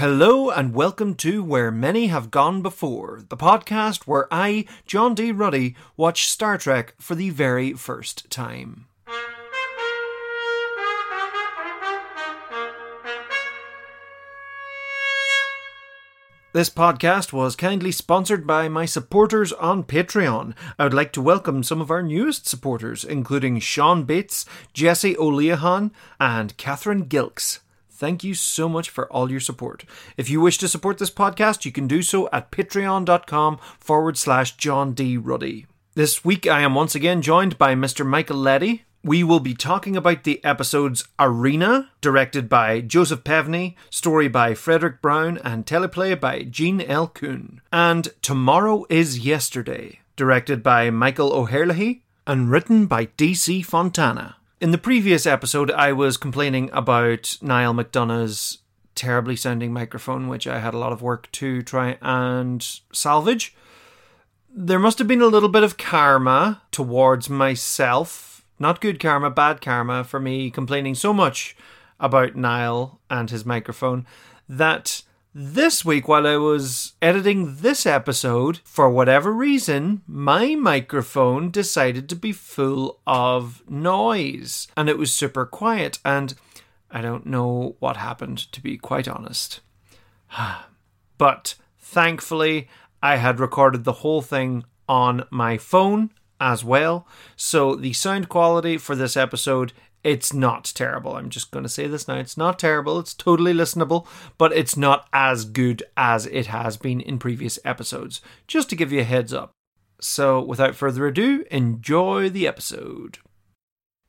Hello and welcome to Where Many Have Gone Before, the podcast where I, John D. Ruddy, watch Star Trek for the very first time. This podcast was kindly sponsored by my supporters on Patreon. I would like to welcome some of our newest supporters, including Sean Bates, Jesse O'Leahan, and Catherine Gilks. Thank you so much for all your support. If you wish to support this podcast, you can do so at patreon.com forward slash John D. Ruddy. This week I am once again joined by Mr. Michael Leddy. We will be talking about the episodes Arena, directed by Joseph Pevney, story by Fredric Brown, and teleplay by Gene L. Coon, and Tomorrow is Yesterday, directed by Michael O'Herlihy, and written by D.C. Fontana. In the previous episode, I was complaining about Niall McDonough's terribly sounding microphone, which I had a lot of work to try and salvage. There must have been a little bit of karma towards myself not good karma, bad karma for me complaining so much about Niall and his microphone that this week, while I was editing this episode, for whatever reason, my microphone decided to be full of noise and it was super quiet. And I don't know what happened, to be quite honest. but thankfully, I had recorded the whole thing on my phone as well. So the sound quality for this episode it's not terrible. I'm just going to say this now. It's not terrible. It's totally listenable, but it's not as good as it has been in previous episodes. Just to give you a heads up. So, without further ado, enjoy the episode.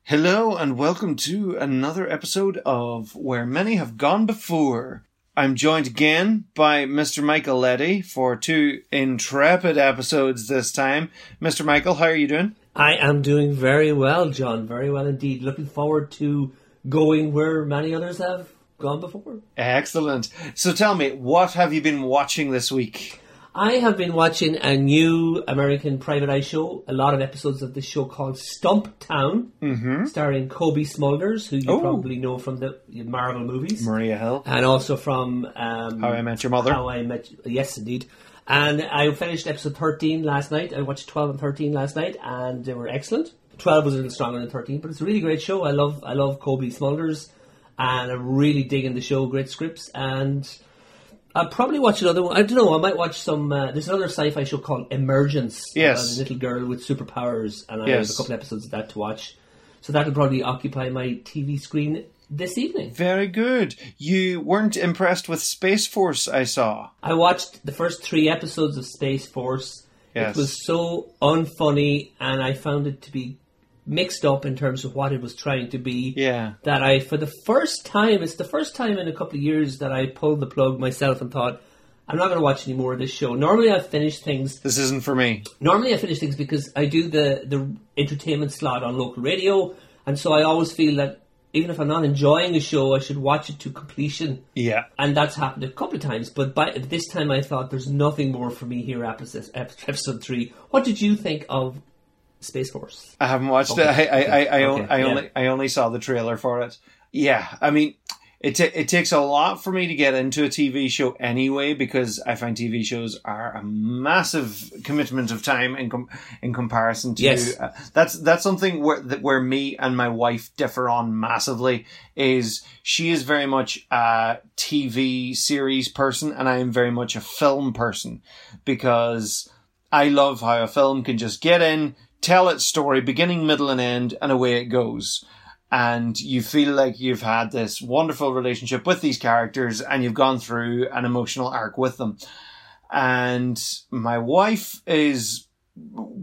Hello, and welcome to another episode of Where Many Have Gone Before. I'm joined again by Mr. Michael Leddy for two intrepid episodes this time. Mr. Michael, how are you doing? I am doing very well, John. Very well indeed. Looking forward to going where many others have gone before. Excellent. So tell me, what have you been watching this week? I have been watching a new American private eye show, a lot of episodes of this show called Stumptown, mm-hmm. starring Cobie Smulders, who you Oh. probably know from the Marvel movies. Maria Hill. and also from um, How I Met Your Mother. How I Met yes, indeed. And I finished episode thirteen last night. I watched twelve and thirteen last night, and they were excellent. Twelve was a little stronger than thirteen, but it's a really great show. I love I love Cobie Smulders, and I'm really digging the show. Great scripts, and I'll probably watch another one. I don't know. I might watch some. Uh, there's another sci-fi show called Emergence. Yes. a little girl with superpowers, and I Yes. have a couple episodes of that to watch. So that'll probably occupy my TV screen this evening. Very good. You weren't impressed with Space Force, I saw. I watched the first three episodes of Space Force. Yes. It was so unfunny, and I found it to be mixed up in terms of what it was trying to be. Yeah. That I, for the first time, it's the first time in a couple of years that I pulled the plug myself and thought, I'm not going to watch any more of this show. Normally, I finish things. This isn't for me. Normally, I finish things because I do the the entertainment slot on local radio, and so I always feel that even if I'm not enjoying a show, I should watch it to completion Yeah. and that's happened a couple of times. But by this time, I thought there's nothing more for me here. Episode episode three. What did you think of Space Force? I haven't watched Okay. it. I I, I, I, on- Okay, I yeah. only I only saw the trailer for it. Yeah, I mean, it ta- it takes a lot for me to get into a TV show anyway because I find TV shows are a massive commitment of time in com- in comparison to. Yes. Uh, that's that's something where that where me and my wife differ on massively. Is she is very much a TV series person and I am very much a film person because I love how a film can just get in, tell its story, beginning, middle, and end, and away it goes. And you feel like you've had this wonderful relationship with these characters and you've gone through an emotional arc with them. And my wife is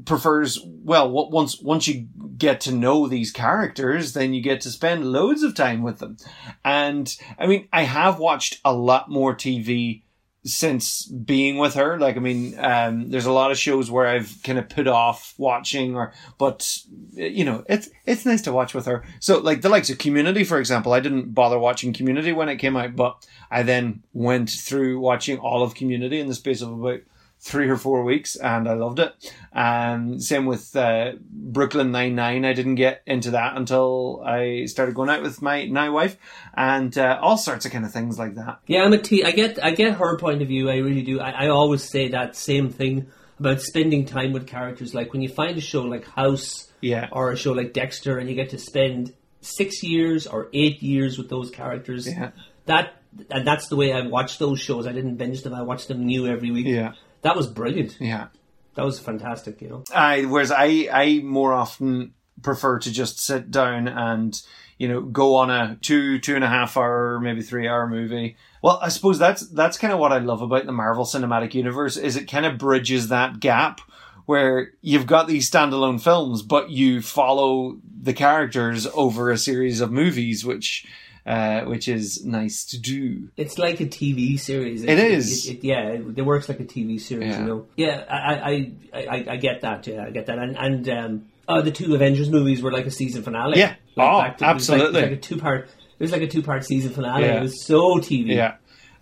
prefers well once once you get to know these characters then you get to spend loads of time with them and i mean i have watched a lot more tv since being with her. Like i mean um there's a lot of shows where i've kind of put off watching or but you know it's it's nice to watch with her. So like the likes of community for example i didn't bother watching community when it came out but i then went through watching all of community in the space of about three or four weeks, and I loved it. Um, same with uh, Brooklyn Nine Nine. I didn't get into that until I started going out with my now wife, and uh, all sorts of kind of things like that. Yeah, I'm a T. I get I get her point of view. I really do. I, I always say that same thing about spending time with characters. Like when you find a show like House, Yeah. or a show like Dexter, and you get to spend six years or eight years with those characters. Yeah. That and that's the way I watched those shows. I didn't binge them. I watched them new every week. Yeah. That was brilliant. Yeah. That was fantastic. You know. I whereas I I more often prefer to just sit down and you know go on a two two and a half hour maybe three hour movie. Well, I suppose that's that's kind of what I love about the Marvel Cinematic Universe is it kind of bridges that gap where you've got these standalone films, but you follow the characters over a series of movies, which uh, which is nice to do. It's like a TV series. It is. It, it, yeah, it, it works like a TV series. Yeah. You know. Yeah, I, I, I, I, get that. Yeah, I get that. And and um, uh, the two Avengers movies were like a season finale. Yeah. Like Oh, to- it was like- absolutely. It was like, a two part. It was like a two part season finale. Yeah. It was so TV. Yeah.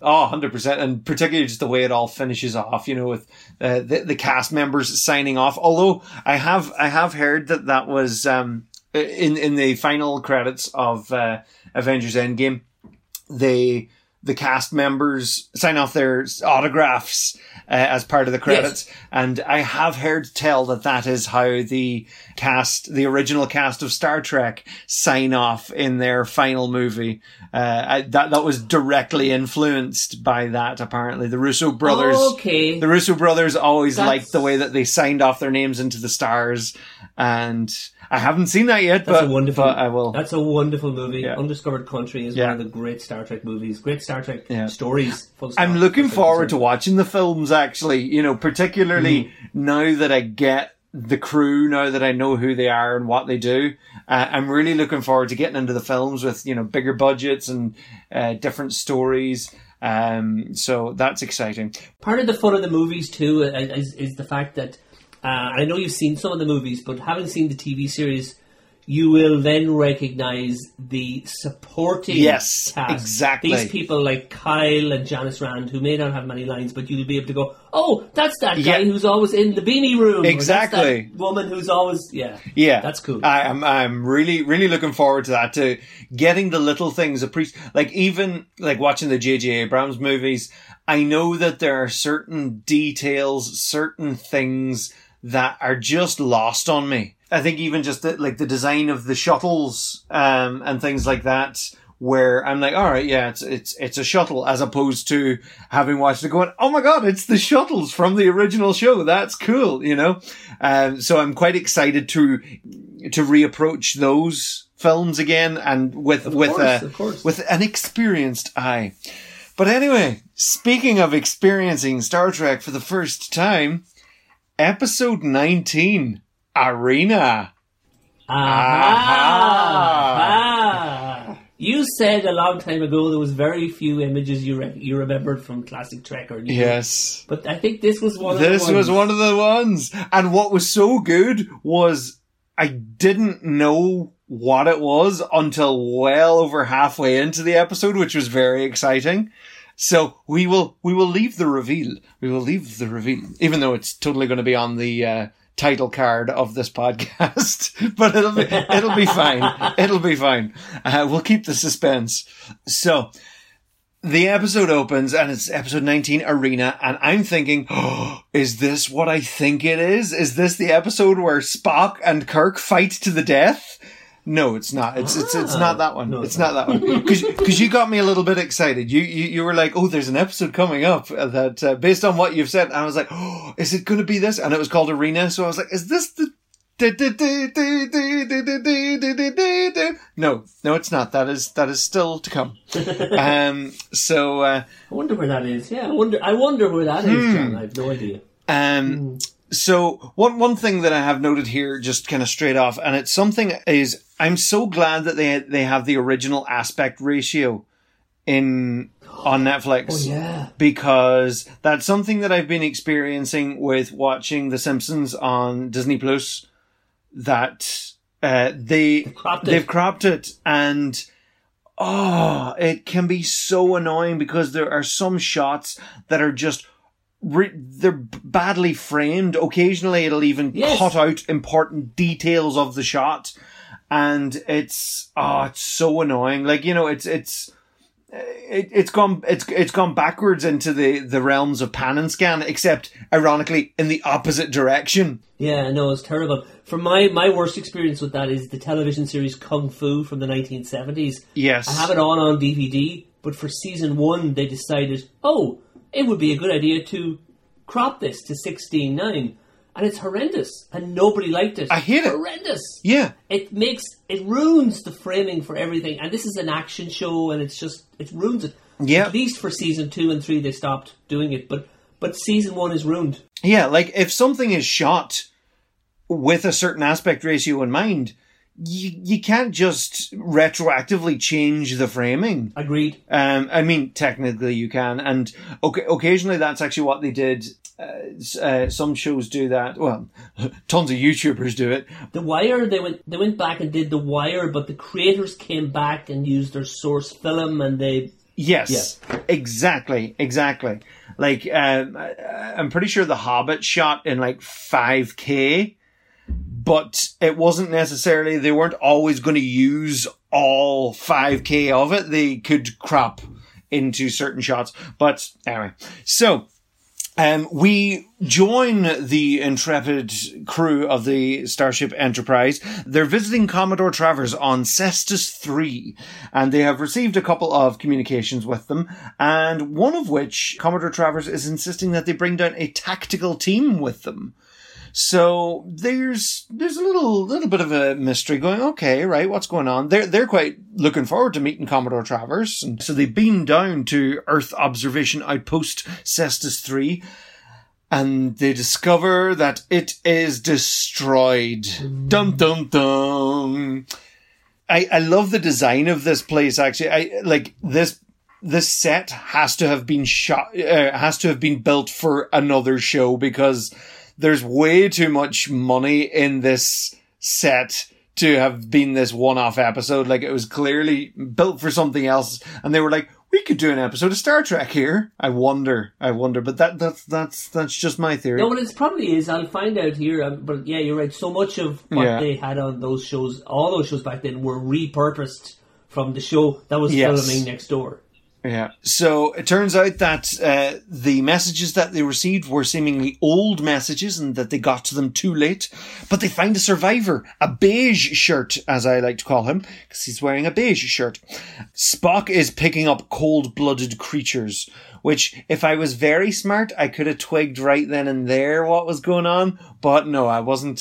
Oh, 100%. And particularly just the way it all finishes off, you know, with uh, the, the cast members signing off. Although I have, I have heard that that was, um, in, in the final credits of, uh, Avengers Endgame, they, the cast members sign off their autographs uh, as part of the credits. And I have heard tell that that is how the cast, the original cast of Star Trek sign off in their final movie. Uh, I, that, that was directly influenced by that, apparently. The Russo brothers, Okay. the Russo brothers always That's- liked the way that they signed off their names into the stars. And I haven't seen that yet, That's but, a wonderful. but I will. That's a wonderful movie. Yeah. Undiscovered Country is Yeah. one of the great Star Trek movies. Great Star Trek Yeah. stories. Full. I'm looking forward to watching the films actually, you know, particularly Mm-hmm. now that I get the crew, now that I know who they are and what they do. Uh, I'm really looking forward to getting into the films with, you know, bigger budgets and uh, different stories. Um, so that's exciting. part of the fun of the movies too is, is the fact that uh, I know you've seen some of the movies, but having seen the TV series, you will then recognize the supporting Yes, cast. exactly. These people like Kyle and Janice Rand, who may not have many lines, but you'll be able to go, "Oh, that's that guy Yeah. who's always in the beanie room." Exactly. that woman who's always yeah, Yeah, That's cool. I, I'm I'm really really looking forward to that. To getting the little things appreciate, like even like watching the J.J. Abrams movies. I know that there are certain details, certain things that are just lost on me. I think even just the, like the design of the shuttles um, and things like that. Where I'm like, all right, yeah, it's it's it's a shuttle, as opposed to having watched it going, oh my god, it's the shuttles from the original show. That's cool, you know. Um, so I'm quite excited to to reapproach those films again and with with course, a of with an experienced eye. But anyway, speaking of experiencing Star Trek for the first time, episode 19, Arena. Aha! Ah. You said a long time ago there was very few images you re- you remembered from classic Trek or New Yes. But I think this was one of This the ones. was one of the ones. And what was so good was I didn't know what it was until well over halfway into the episode, which was very exciting. So we will, we will leave the reveal. We will leave the reveal, even though it's totally going to be on the, uh, title card of this podcast, but it'll be, it'll be fine. It'll be fine. Uh, we'll keep the suspense. So, the episode opens and it's episode 19 arena and i'm thinking oh, is this what i think it is is this the episode where spock and kirk fight to the death no it's not it's it's, it's not that one No, it's it's not that one because you got me a little bit excited you, you you were like oh there's an episode coming up that uh, based on what you've said and i was like oh is it going to be this and it was called arena so i was like is this the no, no, it's not. That is that is still to come. Um, so uh, I wonder where that is. Yeah, I wonder. I wonder where that is, Hmm. John. I have no idea. Um, so one one thing that I have noted here, just kind of straight off, and it's something is I'm so glad that they they have the original aspect ratio in on Netflix. Oh yeah. Because that's something that I've been experiencing with watching The Simpsons on Disney Plus. That uh, they cropped they've cropped it and oh, it can be so annoying because there are some shots that are just re- they're badly framed. Occasionally, it'll even Yes. cut out important details of the shot, and it's oh, it's so annoying. Like you know, it's it's. Eh, it, it's gone. It's it's gone backwards into the, the realms of pan and scan, except ironically in the opposite direction. Yeah, no, it's terrible. For my my worst experience with that is the television series Kung Fu from the 1970s. Yes, I have it on on DVD, but for season one they decided, oh, it would be a good idea to crop this to 16:9, and it's horrendous, and nobody liked it. I hate it. Horrendous. Yeah, It makes it ruins the framing for everything, and this is an action show, and it's just it ruins it. Yeah. At least for season two and three, they stopped doing it, but but season one is ruined. Yeah, like if something is shot with a certain aspect ratio in mind, you you can't just retroactively change the framing. Agreed. Um, I mean, technically you can, and okay, occasionally that's actually what they did. Uh, uh, some shows do that. Well, tons of YouTubers do it. The Wire, they went they went back and did The Wire, but the creators came back and used their source film, and they Yes, exactly, exactly. Like, um, I'm pretty sure The Hobbit shot in like 5K, but it wasn't necessarily, they weren't always going to use all 5K of it. They could crop into certain shots. But anyway, so um, we join the intrepid crew of the Starship Enterprise. They're visiting Commodore Travers on Cestus 3, and they have received a couple of communications with them, and one of which Commodore Travers is insisting that they bring down a tactical team with them. So there's there's a little little bit of a mystery going. Okay, right, what's going on? They're they're quite looking forward to meeting Commodore Travers, and so they beam down to Earth Observation Outpost Cestus Three, and they discover that it is destroyed. Dum dum dum. I I love the design of this place. Actually, I like this. This set has to have been shot. Uh, has to have been built for another show because there's way too much money in this set to have been this one-off episode. Like it was clearly built for something else, and they were like, "We could do an episode of Star Trek here." I wonder, I wonder, but that that's that's that's just my theory. No, what it probably is, I'll find out here. Um, but yeah, you're right. So much of what Yeah. they had on those shows, all those shows back then, were repurposed from the show that was Yes. filming next door. Yeah. So it turns out that uh, the messages that they received were seemingly old messages and that they got to them too late. But they find a survivor, a beige shirt, as I like to call him, because he's wearing a beige shirt. Spock is picking up cold blooded creatures, which, if I was very smart, I could have twigged right then and there what was going on. But no, I wasn't.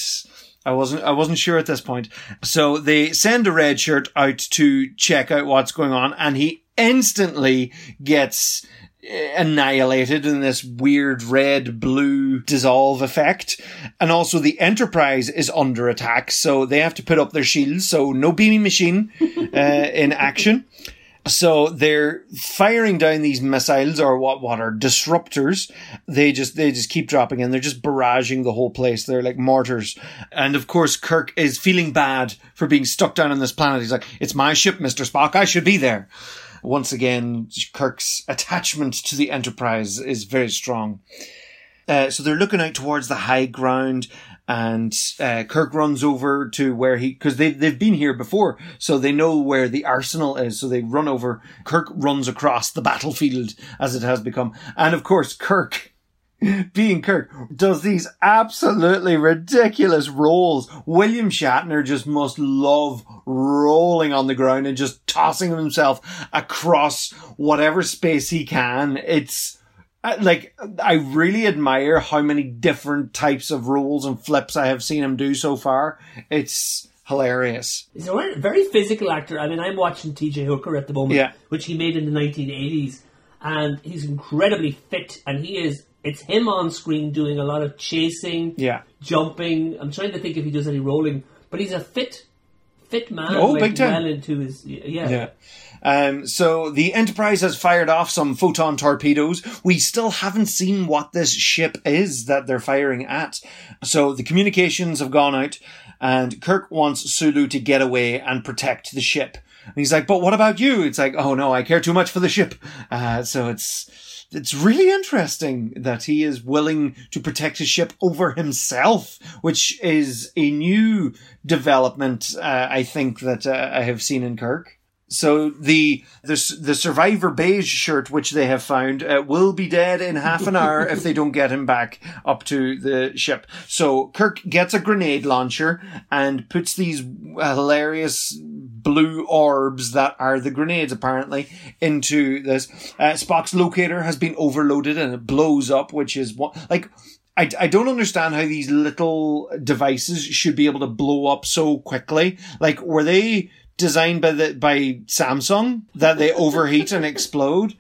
I wasn't I wasn't sure at this point. So they send a red shirt out to check out what's going on and he instantly gets eh, annihilated in this weird red blue dissolve effect. And also the Enterprise is under attack, so they have to put up their shields, so no beaming machine uh, in action. So they're firing down these missiles or what what are disruptors. They just they just keep dropping in. They're just barraging the whole place. They're like mortars. And of course Kirk is feeling bad for being stuck down on this planet. He's like, It's my ship, Mr. Spock, I should be there. Once again, Kirk's attachment to the Enterprise is very strong. Uh, so they're looking out towards the high ground, and uh, Kirk runs over to where he because they they've been here before, so they know where the arsenal is. So they run over. Kirk runs across the battlefield as it has become, and of course Kirk. Being Kirk does these absolutely ridiculous rolls. William Shatner just must love rolling on the ground and just tossing himself across whatever space he can. It's like I really admire how many different types of rolls and flips I have seen him do so far. It's hilarious. He's a very physical actor. I mean, I'm watching T.J. Hooker at the moment, Yeah. which he made in the 1980s, and he's incredibly fit. And he is. It's him on screen doing a lot of chasing, Yeah. jumping. I'm trying to think if he does any rolling, but he's a fit, fit man. Oh, like, big time. Well into his yeah. Yeah. Um, so the Enterprise has fired off some photon torpedoes. We still haven't seen what this ship is that they're firing at. So the communications have gone out and Kirk wants Sulu to get away and protect the ship. And he's like, but what about you? It's like, oh no, I care too much for the ship. Uh, so it's, it's really interesting that he is willing to protect his ship over himself, which is a new development, uh, I think, that uh, I have seen in Kirk. So the the the survivor beige shirt which they have found uh, will be dead in half an hour if they don't get him back up to the ship. So Kirk gets a grenade launcher and puts these hilarious blue orbs that are the grenades apparently into this. Uh, Spock's locator has been overloaded and it blows up, which is what like. I, I don't understand how these little devices should be able to blow up so quickly. Like, were they designed by the by Samsung that they overheat and explode.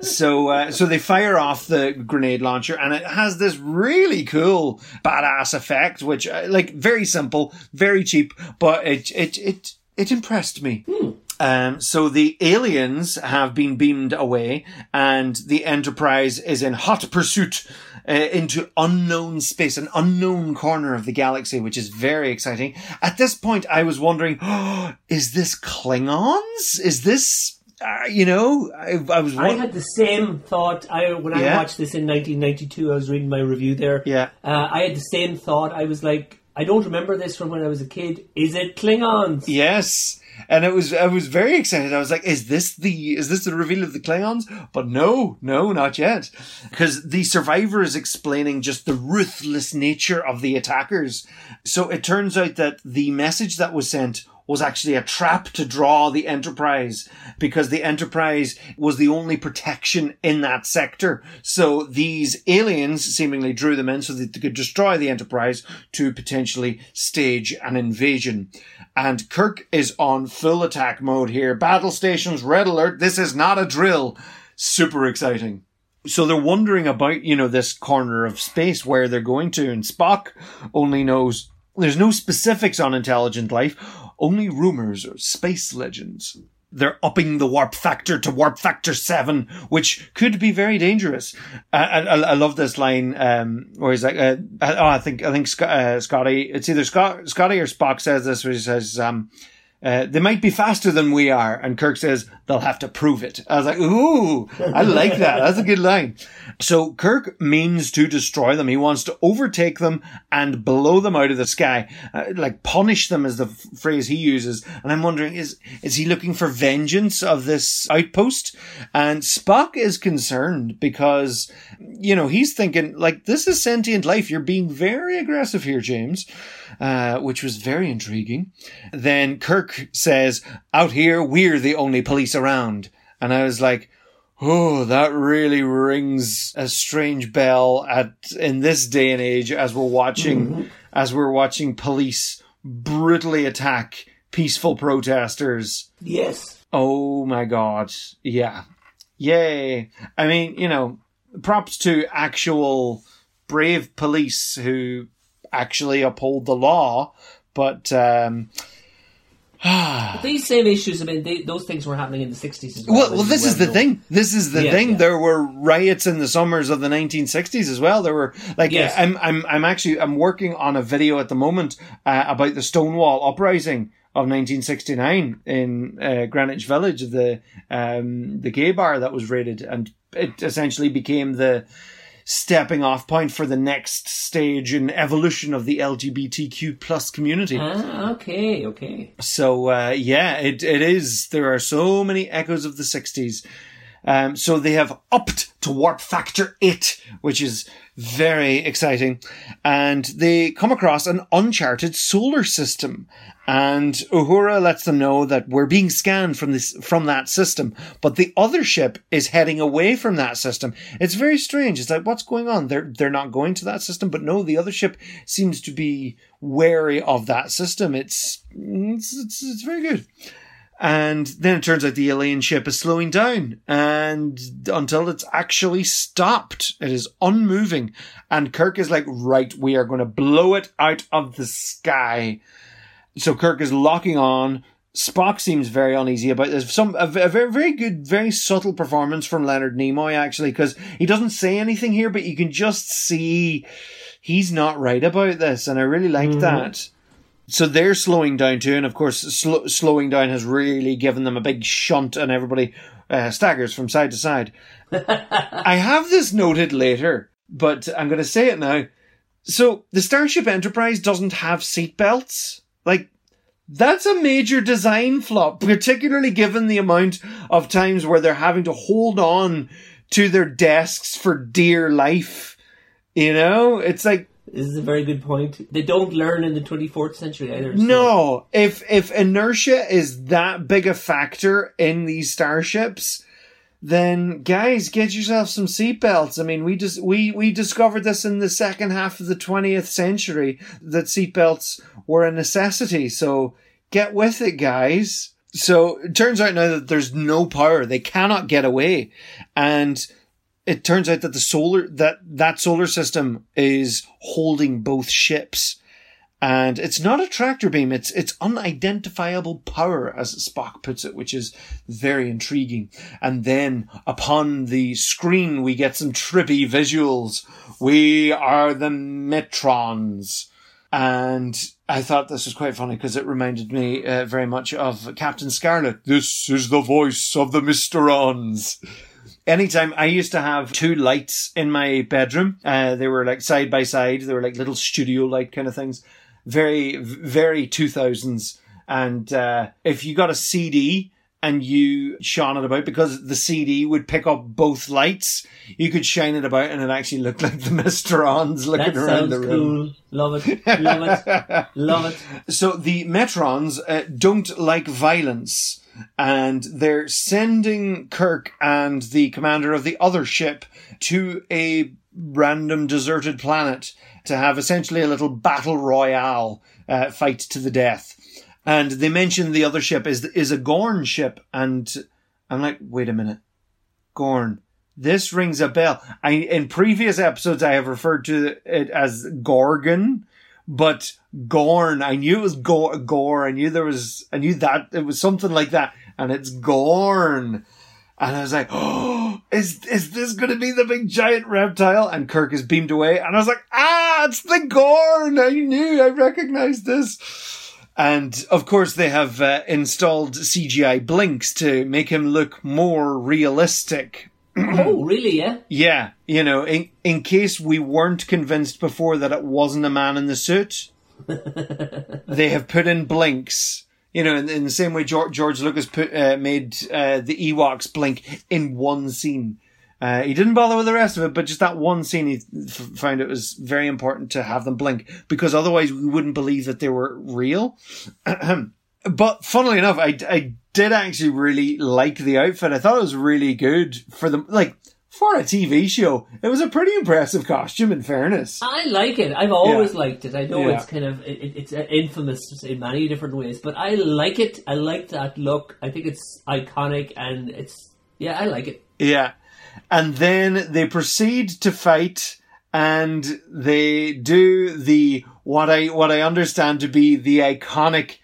So, uh, so they fire off the grenade launcher, and it has this really cool, badass effect, which, uh, like, very simple, very cheap, but it it it it impressed me. Hmm. Um, so the aliens have been beamed away, and the Enterprise is in hot pursuit uh, into unknown space, an unknown corner of the galaxy, which is very exciting. At this point, I was wondering, oh, is this Klingons? Is this uh, you know, I, I was. I had the same thought. I when I Yeah. watched this in 1992, I was reading my review there. Yeah. uh, I had the same thought. I was like, I don't remember this from when I was a kid. Is it Klingons? Yes. And it was, I was very excited. I was like, is this the, is this the reveal of the Klingons? But no, no, not yet. Because the survivor is explaining just the ruthless nature of the attackers. So it turns out that the message that was sent was actually a trap to draw the Enterprise because the Enterprise was the only protection in that sector. So these aliens seemingly drew them in so that they could destroy the Enterprise to potentially stage an invasion. And Kirk is on full attack mode here. Battle stations, red alert. This is not a drill. Super exciting. So they're wondering about, you know, this corner of space where they're going to, and Spock only knows there's no specifics on intelligent life, only rumors or space legends. They're upping the warp factor to warp factor seven, which could be very dangerous. I, I, I love this line um, where he's like, uh, "Oh, I think I think Sc- uh, Scotty. It's either Scott, Scotty or Spock says this, where he says." Um, uh, they might be faster than we are. And Kirk says, they'll have to prove it. I was like, ooh, I like that. That's a good line. So Kirk means to destroy them. He wants to overtake them and blow them out of the sky. Uh, like punish them is the f- phrase he uses. And I'm wondering, is, is he looking for vengeance of this outpost? And Spock is concerned because, you know, he's thinking like, this is sentient life. You're being very aggressive here, James. Uh, which was very intriguing. Then Kirk says, out here, we're the only police around. And I was like, Oh, that really rings a strange bell at in this day and age as we're watching as we're watching police brutally attack peaceful protesters. Yes. Oh my god. Yeah. Yay. I mean, you know, props to actual brave police who actually uphold the law, but um But these same issues, I mean, they, those things were happening in the 60s as well. Well, well, this is the know. thing. This is the Yeah, thing. yeah. There were riots in the summers of the 1960s as well. There were like Yes. I'm I'm I'm actually I'm working on a video at the moment uh, about the Stonewall uprising of 1969 in uh, Greenwich Village, the um, the gay bar that was raided, and it essentially became the stepping off point for the next stage in evolution of the LGBTQ plus community. Ah, okay, okay. So uh, yeah, it it is. There are so many echoes of the '60s. Um, so they have upped to warp factor eight, which is very exciting, and they come across an uncharted solar system. And Uhura lets them know that we're being scanned from this from that system, but the other ship is heading away from that system. It's very strange. It's like what's going on? They're they're not going to that system, but no, the other ship seems to be wary of that system. It's it's it's, it's very good. And then it turns out the alien ship is slowing down and until it's actually stopped. It is unmoving. And Kirk is like, right, we are going to blow it out of the sky. So Kirk is locking on. Spock seems very uneasy about this. Some a, a very very good, very subtle performance from Leonard Nimoy actually, because he doesn't say anything here, but you can just see he's not right about this, and I really like mm-hmm. that. So they're slowing down too, and of course, sl- slowing down has really given them a big shunt, and everybody uh, staggers from side to side. I have this noted later, but I'm going to say it now. So the Starship Enterprise doesn't have seatbelts. Like, that's a major design flop, particularly given the amount of times where they're having to hold on to their desks for dear life. You know, it's like This is a very good point. They don't learn in the 24th century either. so- no. If if inertia is that big a factor in these starships, then guys, get yourself some seatbelts. I mean, we just we we discovered this in the second half of the 20th century that seatbelts were a necessity. So get with it, guys. So it turns out now that there's no power; they cannot get away, and it turns out that the solar that that solar system is holding both ships. And it's not a tractor beam. It's it's unidentifiable power as spock puts it which is very intriguing. And then upon the screen we get some trippy visuals. We are the metrons. And I thought this was quite funny because it reminded me uh, very much of Captain Scarlet. This is the voice of the Mysterons. Anytime I used to have two lights in my bedroom, uh, they were like side by side. They were like little studio light kind of things. Very, very 2000s. And uh, if you got a CD and you shone it about because the CD would pick up both lights, you could shine it about and it actually looked like the Mysterons looking That around the room. cool. Love it. Love it. Love it. So the Metrons uh, don't like violence, and they're sending Kirk and the commander of the other ship to a random deserted planet to have essentially a little battle royale uh, fight to the death. And they mention the other ship is is a Gorn ship, and I'm like, wait a minute, Gorn. This rings a bell. I in previous episodes I have referred to it as Gorgon, but Gorn. I knew it was Gore. Gore. I knew there was. I knew that it was something like that, and it's Gorn. And I was like, "Oh, is is this going to be the big giant reptile?" And Kirk is beamed away, and I was like, "Ah, it's the Gorn! I knew, I recognized this." And of course, they have uh, installed CGI blinks to make him look more realistic. Oh, really? Yeah. Yeah, you know, in in case we weren't convinced before that it wasn't a man in the suit, they have put in blinks. You know, in, in the same way George, George Lucas put uh, made uh, the Ewoks blink in one scene. Uh, he didn't bother with the rest of it, but just that one scene, he f- found it was very important to have them blink because otherwise we wouldn't believe that they were real. but funnily enough, I, I did actually really like the outfit. I thought it was really good for the Like, for a TV show, it was a pretty impressive costume in fairness. I like it. I've always Yeah. liked it. I know Yeah. it's kind of it, it- it's uh, infamous in many different ways, but I like it. I like that look. I think it's iconic, and it's yeah, I like it. Yeah. And then they proceed to fight and they do the what I what I understand to be the iconic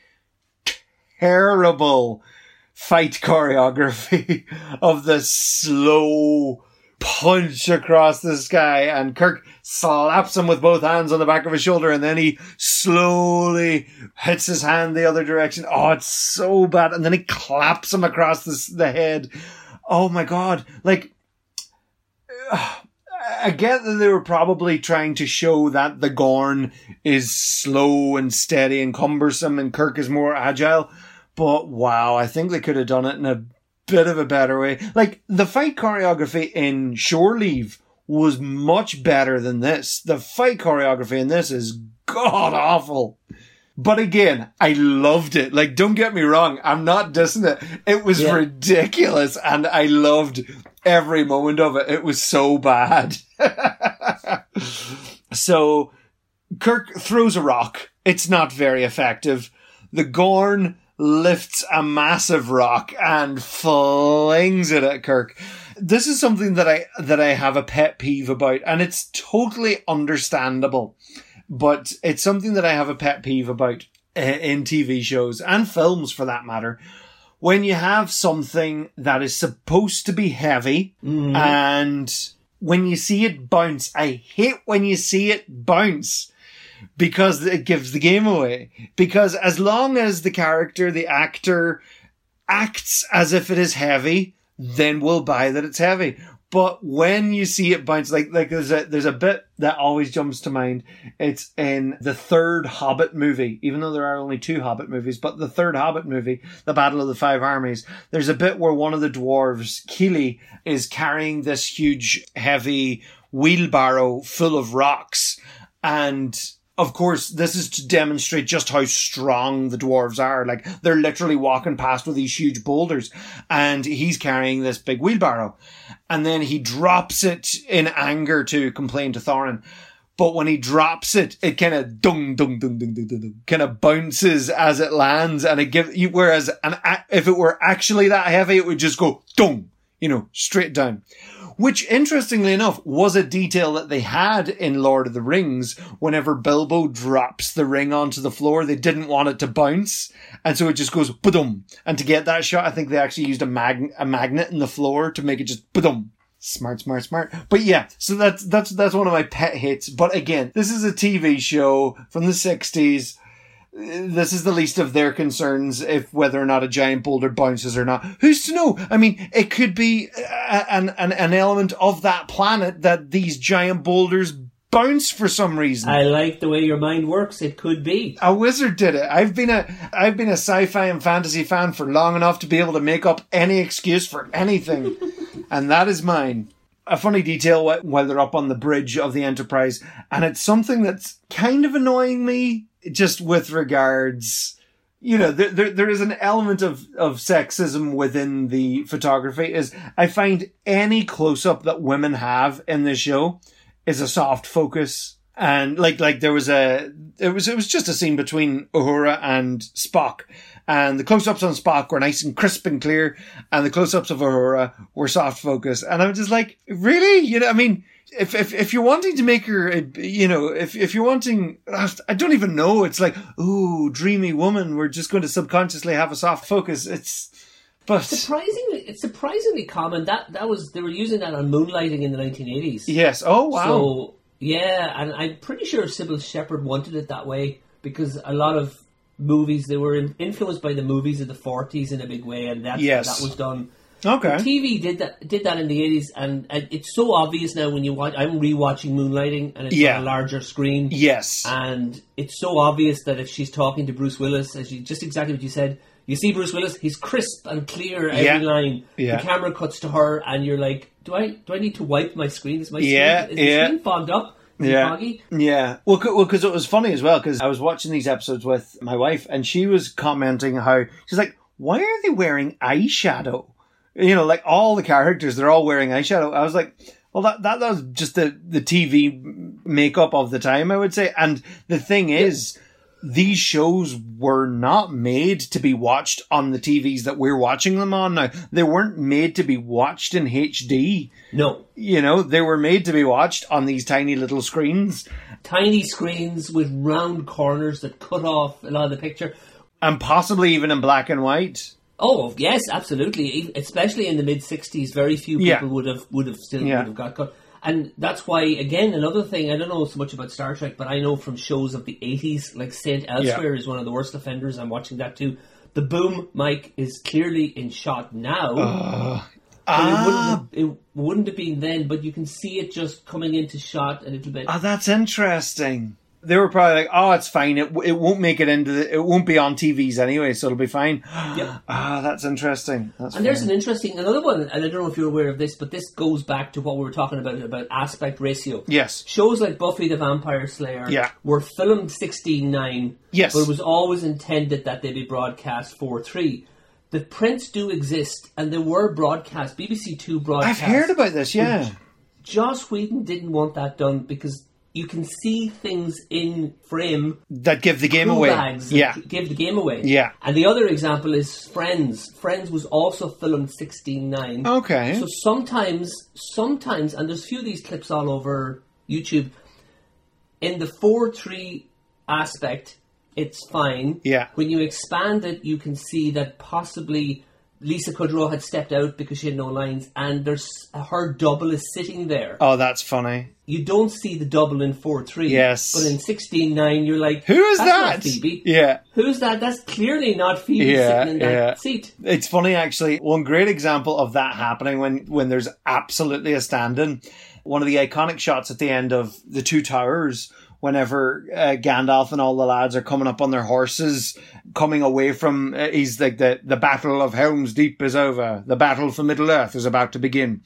terrible fight choreography of the slow punch across the sky and Kirk slaps him with both hands on the back of his shoulder and then he slowly hits his hand the other direction. Oh, it's so bad. And then he claps him across the, the head. Oh my god. Like, I get that they were probably trying to show that the Gorn is slow and steady and cumbersome and Kirk is more agile. But wow, I think they could have done it in a bit of a better way. Like, the fight choreography in Shore Leave was much better than this. The fight choreography in this is god awful. But again, I loved it. Like, don't get me wrong, I'm not dissing it. It was Yeah. ridiculous and I loved every moment of it. It was so bad. so, Kirk throws a rock. It's not very effective. The Gorn lifts a massive rock and flings it at Kirk. This is something that I that I have a pet peeve about, and it's totally understandable. But it's something that I have a pet peeve about uh, in TV shows and films, for that matter. When you have something that is supposed to be heavy, and when you see it bounce, I hate when you see it bounce because it gives the game away. Because as long as the character, the actor acts as if it is heavy, then we'll buy that it's heavy. But when you see it bounce, like like there's a there's a bit that always jumps to mind. It's in the third Hobbit movie, even though there are only two Hobbit movies. But the third Hobbit movie, the Battle of the Five Armies, there's a bit where one of the dwarves, Kili, is carrying this huge, heavy wheelbarrow full of rocks, and of course, this is to demonstrate just how strong the dwarves are. Like, they're literally walking past with these huge boulders, and he's carrying this big wheelbarrow. And then he drops it in anger to complain to Thorin. But when he drops it, it kind of dung, dung, dung, dung, dung, dung, dung kind of bounces as it lands, and it gives whereas an, if it were actually that heavy, it would just go dung, you know, straight down which interestingly enough was a detail that they had in Lord of the Rings whenever Bilbo drops the ring onto the floor. They didn't want it to bounce. And so it just goes boom. And to get that shot, I think they actually used a mag- a magnet in the floor to make it just boom. Smart, smart, smart. But yeah, so that's, that's, that's one of my pet hits. But again, this is a TV show from the 60s this is the least of their concerns if whether or not a giant boulder bounces or not. Who's to know? I mean, it could be a, an, an, an element of that planet that these giant boulders bounce for some reason. I like the way your mind works. It could be. A wizard did it. I've been a I've been a sci-fi and fantasy fan for long enough to be able to make up any excuse for anything. and that is mine. A funny detail while they're up on the bridge of the Enterprise, and it's something that's kind of annoying me just with regards, you know, there, there, there is an element of, of sexism within the photography is I find any close up that women have in this show is a soft focus. And like, like there was a, it was, it was just a scene between Uhura and Spock. And the close-ups on Spock were nice and crisp and clear, and the close-ups of Uhura were soft focus. And I'm just like, really? You know, I mean, if, if if you're wanting to make her, eh, you know, if if you're wanting, I don't even know. It's like, ooh, dreamy woman. We're just going to subconsciously have a soft focus. It's, but surprisingly, it's surprisingly common. That that was they were using that on moonlighting in the 1980s. Yes. Oh wow. So yeah, and I'm pretty sure Cybill Shepherd wanted it that way because a lot of movies they were influenced by the movies of the 40s in a big way, and that yes. that was done Okay. TV did that did that in the eighties, and, it's so obvious now when you watch. I'm rewatching Moonlighting, and it's yeah. on a larger screen. Yes, and it's so obvious that if she's talking to Bruce Willis, as you just exactly what you said, you see Bruce Willis, he's crisp and clear every yeah. line. Yeah. The camera cuts to her, and you're like, do I do I need to wipe my screen? Is my yeah, screen, is yeah. the screen fogged up? Is yeah, foggy? yeah. Well, because well, it was funny as well because I was watching these episodes with my wife, and she was commenting how she's like, "Why are they wearing eyeshadow?" You know, like all the characters, they're all wearing eyeshadow. I was like, well, that, that, that was just the, the TV makeup of the time, I would say. And the thing is, these shows were not made to be watched on the TVs that we're watching them on now. They weren't made to be watched in HD. No. You know, they were made to be watched on these tiny little screens. Tiny screens with round corners that cut off a lot of the picture. And possibly even in black and white. Oh yes, absolutely. Especially in the mid '60s, very few people Yeah. would have would have still Yeah. would have got cut. And that's why, again, another thing. I don't know so much about Star Trek, but I know from shows of the '80s, like Saint Elsewhere is one of the worst offenders. I'm watching that too. The boom mic is clearly in shot now. but it, wouldn't Ah, have, it wouldn't have been then, but you can see it just coming into shot a little bit. Oh, that's interesting. They were probably like, "Oh, it's fine. It it won't make it into the, it won't be on TVs anyway, so it'll be fine." Yep. Ah, that's interesting. That's And there's an interesting another one, and I don't know if you're aware of this, but this goes back to what we were talking about about aspect ratio. yes, Shows like Buffy the Vampire Slayer Yeah. were filmed 16.9, Yes. but it was always intended that they be broadcast 4.3. The prints do exist, and they were broadcast. BBC Two broadcast. I've heard about this. Yeah, Joss Whedon didn't want that done because you can see things in frame that give the game away. Yeah, give the game away. Yeah. And the other example is Friends. Friends was also filmed 16.9. okay. So sometimes, sometimes, and there's a few of these clips all over YouTube. In the four three aspect, it's fine. Yeah. When you expand it, you can see that possibly Lisa Kudrow had stepped out because she had no lines, and there's her double is sitting there. Oh, that's funny. You don't see the double in four three. Yes. but in sixteen nine, you're like, Who is "That's that? Not Phoebe. Yeah. Who's that? That's clearly not Phoebe Yeah, sitting in that yeah. seat. It's funny actually. One great example of that happening when when there's absolutely a stand-in. One of the iconic shots at the end of the Two Towers. Whenever uh, Gandalf and all the lads are coming up on their horses, coming away from, uh, he's like the the battle of Helm's Deep is over. The battle for Middle Earth is about to begin.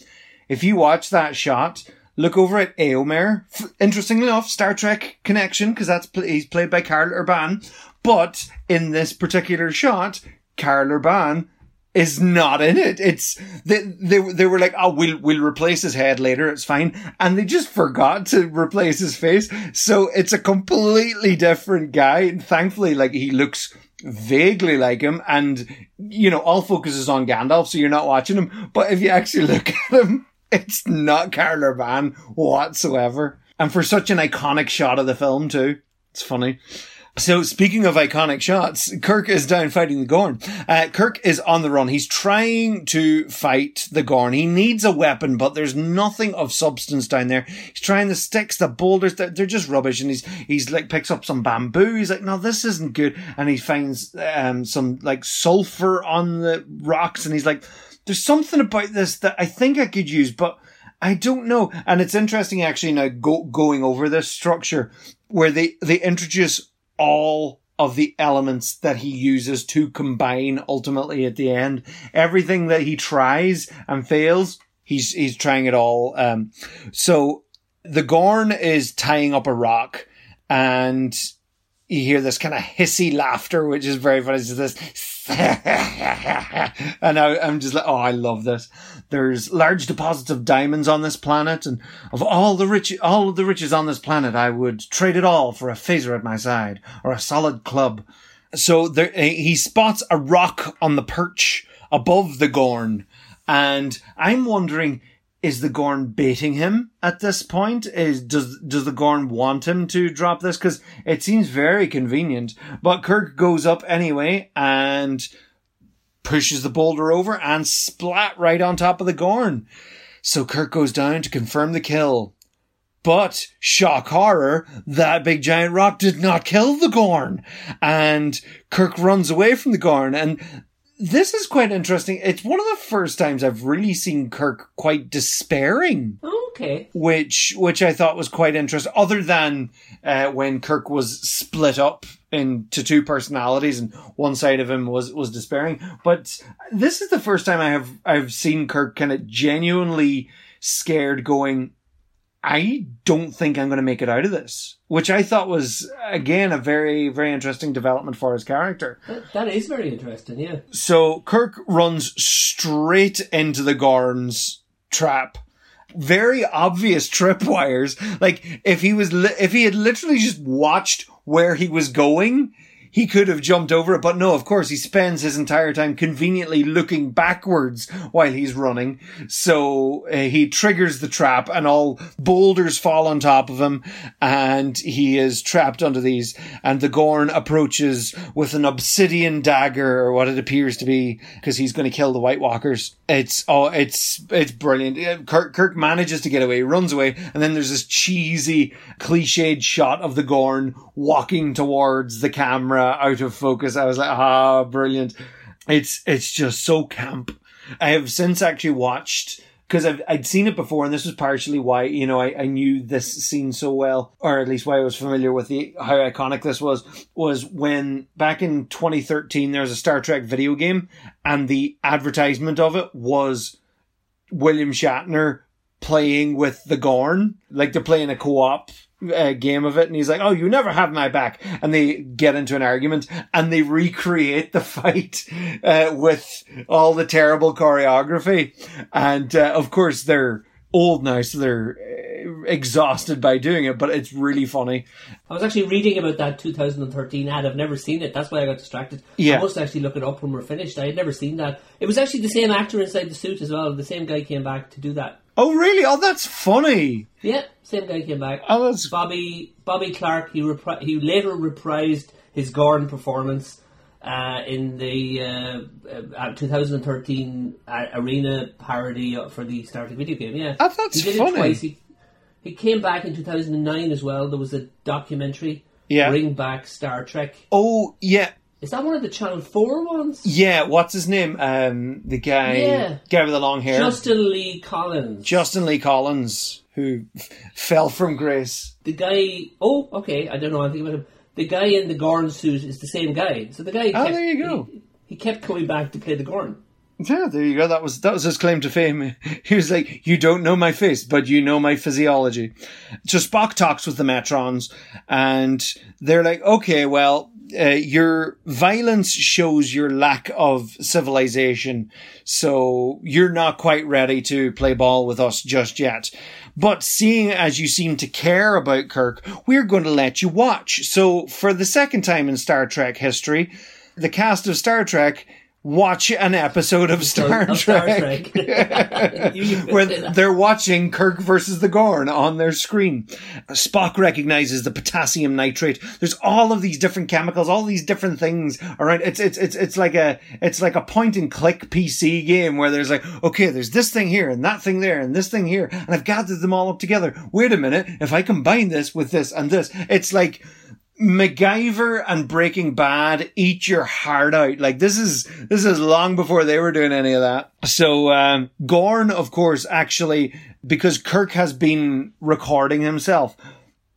If you watch that shot, look over at Eomer. F- Interestingly enough, Star Trek connection because that's pl- he's played by Karl Urban. But in this particular shot, Karl Urban is not in it. It's they they they were like, oh, we'll we'll replace his head later. It's fine, and they just forgot to replace his face. So it's a completely different guy. And thankfully, like he looks vaguely like him, and you know, all focus is on Gandalf, so you're not watching him. But if you actually look at him, it's not Karl Urban whatsoever. And for such an iconic shot of the film too, it's funny. So speaking of iconic shots, Kirk is down fighting the Gorn. Uh, Kirk is on the run. He's trying to fight the Gorn. He needs a weapon, but there's nothing of substance down there. He's trying the sticks, the boulders, they're, they're just rubbish. And he's, he's like, picks up some bamboo. He's like, no, this isn't good. And he finds, um, some like sulfur on the rocks. And he's like, there's something about this that I think I could use, but I don't know. And it's interesting actually now go, going over this structure where they, they introduce all of the elements that he uses to combine ultimately at the end. Everything that he tries and fails, he's, he's trying it all. Um, so the Gorn is tying up a rock and you hear this kind of hissy laughter, which is very funny. It's this, and I, I'm just like, oh, I love this. There's large deposits of diamonds on this planet, and of all the rich, all of the riches on this planet, I would trade it all for a phaser at my side or a solid club. So there, he spots a rock on the perch above the Gorn, and I'm wondering, is the Gorn baiting him at this point? Is does does the Gorn want him to drop this? Because it seems very convenient. But Kirk goes up anyway and pushes the boulder over and splat right on top of the Gorn. So Kirk goes down to confirm the kill. But shock horror, that big giant rock did not kill the Gorn. And Kirk runs away from the Gorn and this is quite interesting. It's one of the first times I've really seen Kirk quite despairing, Okay. which which I thought was quite interesting. Other than uh, when Kirk was split up into two personalities and one side of him was was despairing, but this is the first time I have I've seen Kirk kind of genuinely scared, going. I don't think I'm going to make it out of this, which I thought was again a very very interesting development for his character. That, that is very interesting, yeah. So Kirk runs straight into the Gorn's trap. Very obvious tripwires. Like if he was, li- if he had literally just watched where he was going, he could have jumped over it. But no, of course, he spends his entire time conveniently looking backwards while he's running. So uh, he triggers the trap and all boulders fall on top of him and he is trapped under these. And the Gorn approaches with an obsidian dagger or what it appears to be because he's going to kill the White Walkers. It's, oh, it's, it's brilliant. Uh, Kirk, Kirk manages to get away, runs away. And then there's this cheesy cliched shot of the Gorn walking towards the camera out of focus. I was like, ah, brilliant. It's, it's just so camp. I have since actually watched because I'd seen it before, and this was partially why you know I, I knew this scene so well, or at least why I was familiar with the how iconic this was. Was when back in 2013 there was a Star Trek video game, and the advertisement of it was William Shatner playing with the Gorn, like they're playing a co-op uh, game of it, and he's like, "Oh, you never have my back," and they get into an argument, and they recreate the fight uh, with all the terrible choreography, and uh, of course they're old now, so they're uh, exhausted by doing it, but it's really funny. I was actually reading about that 2013 ad. I've never seen it. That's why I got distracted. Yeah. I must actually look it up when we're finished. I had never seen that. It was actually the same actor inside the suit as well. The same guy came back to do that. Oh, really? Oh, that's funny. Yeah, same guy came back. Oh, that's Bobby Bobby Clark. He repri- he later reprised his Gorn performance uh, in the uh, uh, 2013 uh, arena parody for the Star Trek video game. Yeah, Oh, that's he did funny. it twice. He, he came back in 2009 as well. There was a documentary, Yeah. Bring Back Star Trek. Oh yeah, Is that one of the Channel 4 ones? yeah. What's his name? Um, the guy, Yeah. guy with the long hair, Justin Lee Collins. Justin Lee Collins, who fell from grace. the guy. Oh, okay. I don't know anything about him. The guy in the Gorn suit is the same guy. So the guy. Oh, there you go. He, he kept coming back to play the Gorn. Yeah, there you go. That was that was his claim to fame. He was like, "You don't know my face, but you know my physiology." So Spock talks with the Metrons, and they're like, "Okay, well, uh, your violence shows your lack of civilization, so you're not quite ready to play ball with us just yet." But seeing as you seem to care about Kirk, we're going to let you watch. So, for the second time in Star Trek history, the cast of Star Trek watch an episode of Star Of Star Trek. Trek. You could Where they're watching Kirk versus the Gorn on their screen. Spock recognizes the potassium nitrate. There's all of these different chemicals, all these different things around. It's it's it's it's like a it's like a point and click PC game where there's like, okay, there's this thing here and that thing there and this thing here, and I've gathered them all up together. Wait a minute, if I combine this with this and this, it's like MacGyver and Breaking Bad eat your heart out. Like this is this is long before they were doing any of that. So um, Gorn, of course, actually because Kirk has been recording himself,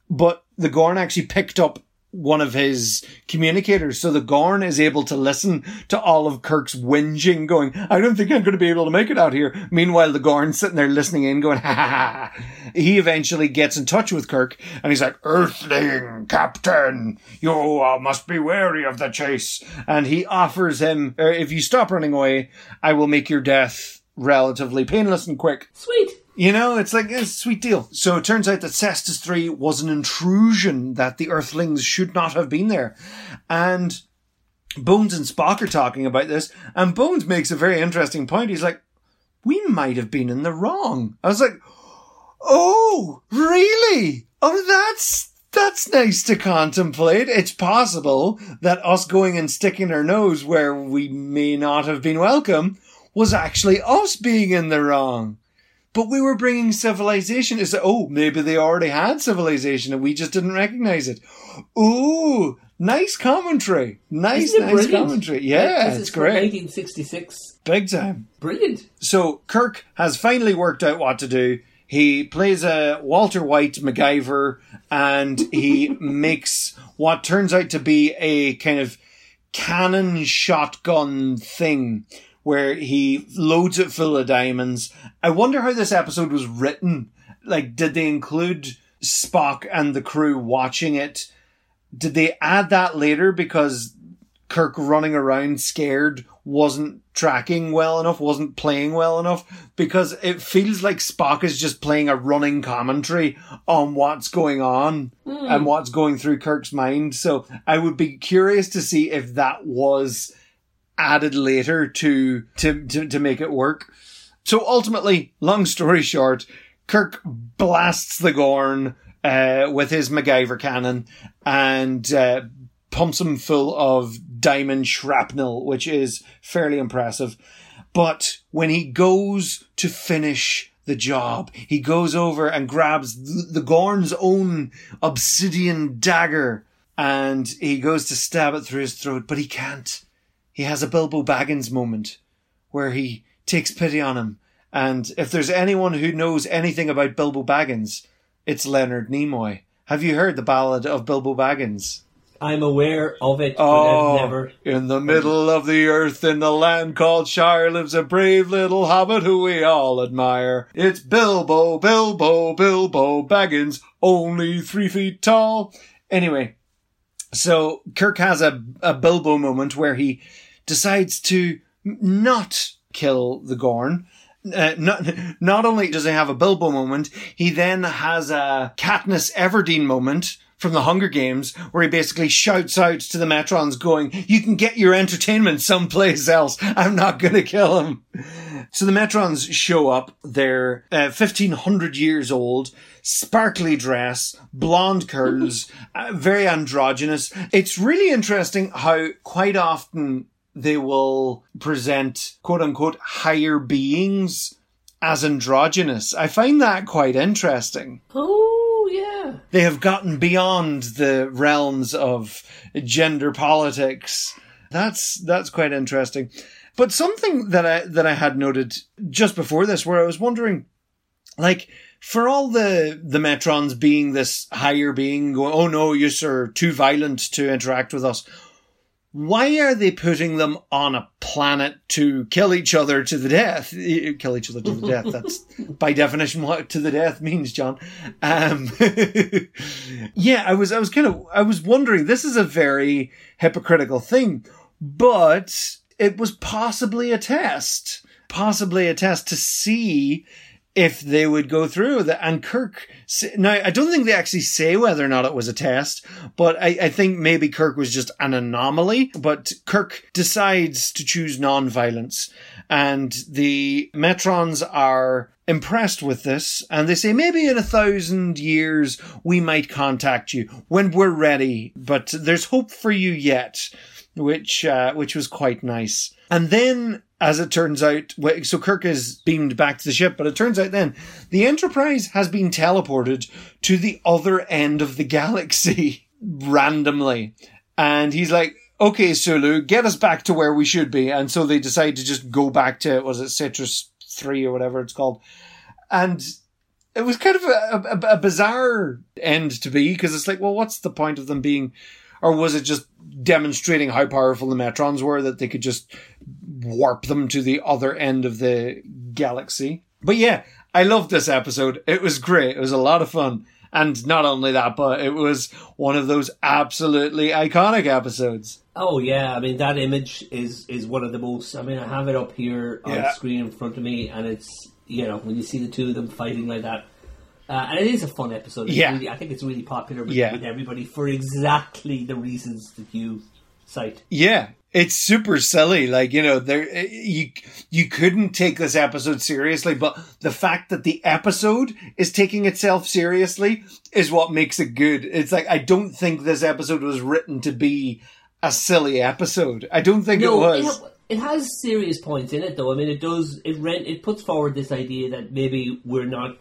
but the Gorn actually picked up one of his communicators, so the Gorn is able to listen to all of Kirk's whinging, going, "I don't think I'm going to be able to make it out here." Meanwhile, the Gorn's sitting there listening in, going, "Ha ha ha." He eventually gets in touch with Kirk, and he's like, "Earthling, Captain, you uh, must be wary of the chase." And he offers him, uh, "If you stop running away, I will make your death relatively painless and quick." Sweet. You know, it's like a sweet deal. So it turns out that Cestus 3 was an intrusion that the Earthlings should not have been there. And Bones and Spock are talking about this, and Bones makes a very interesting point. He's like, We might have been in the wrong. I was like, Oh, really? Oh, that's that's nice to contemplate. It's possible that us going and sticking our nose where we may not have been welcome was actually us being in the wrong. But we were bringing civilization. Is oh, maybe they already had civilization and we just didn't recognize it. Ooh, nice commentary. Nice, nice brilliant? commentary. Yeah, This it's great. 1966. Big time. Brilliant. So Kirk has finally worked out what to do. He plays a Walter White MacGyver and he makes what turns out to be a kind of cannon shotgun thing where he loads it full of diamonds. I wonder how this episode was written. Like, did they include Spock and the crew watching it? Did they add that later because Kirk running around scared wasn't tracking well enough, wasn't playing well enough, because it feels like Spock is just playing a running commentary on what's going on hmm. and what's going through Kirk's mind. So I would be curious to see if that was added later to to to, to make it work. So ultimately, long story short, Kirk blasts the Gorn uh, with his MacGyver cannon and uh, pumps him full of diamond shrapnel, which is fairly impressive. But when he goes to finish the job, he goes over and grabs the, the Gorn's own obsidian dagger and he goes to stab it through his throat, but he can't. He has a Bilbo Baggins moment where he takes pity on him. And if there's anyone who knows anything about Bilbo Baggins, it's Leonard Nimoy. Have you heard the ballad of Bilbo Baggins? I'm aware of it, but Oh, I've never. in the middle of the earth, in the land called Shire, lives a brave little hobbit who we all admire. It's Bilbo, Bilbo, Bilbo Baggins, only three feet tall. Anyway, so Kirk has a, a Bilbo moment where he decides to not kill the Gorn. Uh, not, not only does he have a Bilbo moment, he then has a Katniss Everdeen moment from the Hunger Games, where he basically shouts out to the Metrons going, you can get your entertainment someplace else. I'm not going to kill him. So the Metrons show up. They're uh, 1500 years old, sparkly dress, blonde curls, uh, very androgynous. It's really interesting how quite often they will present quote unquote higher beings as androgynous. I find that quite interesting. Oh, yeah. They have gotten beyond the realms of gender politics. That's that's quite interesting. But something that I that I had noted just before this where I was wondering like for all the the Metrons being this higher being going, oh no, you're too violent to interact with us why are they putting them on a planet to kill each other to the death? Kill each other to the death. That's by definition what to the death means, John. Um, yeah, I was, I was kind of, I was wondering, this is a very hypocritical thing, but it was possibly a test, possibly a test to see if they would go through with it. And Kirk, now I don't think they actually say whether or not it was a test, but I, I think maybe Kirk was just an anomaly. But Kirk decides to choose non-violence, and the Metrons are impressed with this, and they say maybe in a thousand years we might contact you when we're ready, but there's hope for you yet, which uh, which was quite nice. And then as it turns out, so Kirk is beamed back to the ship, but it turns out then the Enterprise has been teleported to the other end of the galaxy randomly. And he's like, okay, Sulu, get us back to where we should be. And so they decide to just go back to, was it Citrus 3 or whatever it's called? And it was kind of a, a, a bizarre end to be because it's like, well, what's the point of them being, or was it just demonstrating how powerful the Metrons were that they could just warp them to the other end of the galaxy. But yeah, I loved this episode. It was great. It was a lot of fun. And not only that, but it was one of those absolutely iconic episodes. Oh yeah, I mean that image is is one of the most. I mean, I have it up here on yeah. screen in front of me, and it's you know when you see the two of them fighting like that, uh, and it is a fun episode. It's yeah, really, I think it's really popular with, yeah. with everybody for exactly the reasons that you cite. Yeah, it's super silly. Like, you know, there, eh, you, you couldn't take this episode seriously, but the fact that the episode is taking itself seriously is what makes it good. It's like, I don't think this episode was written to be a silly episode. I don't think no, it was. It, it has serious points in it, though. I mean, it does, it rent, it puts forward this idea that maybe we're not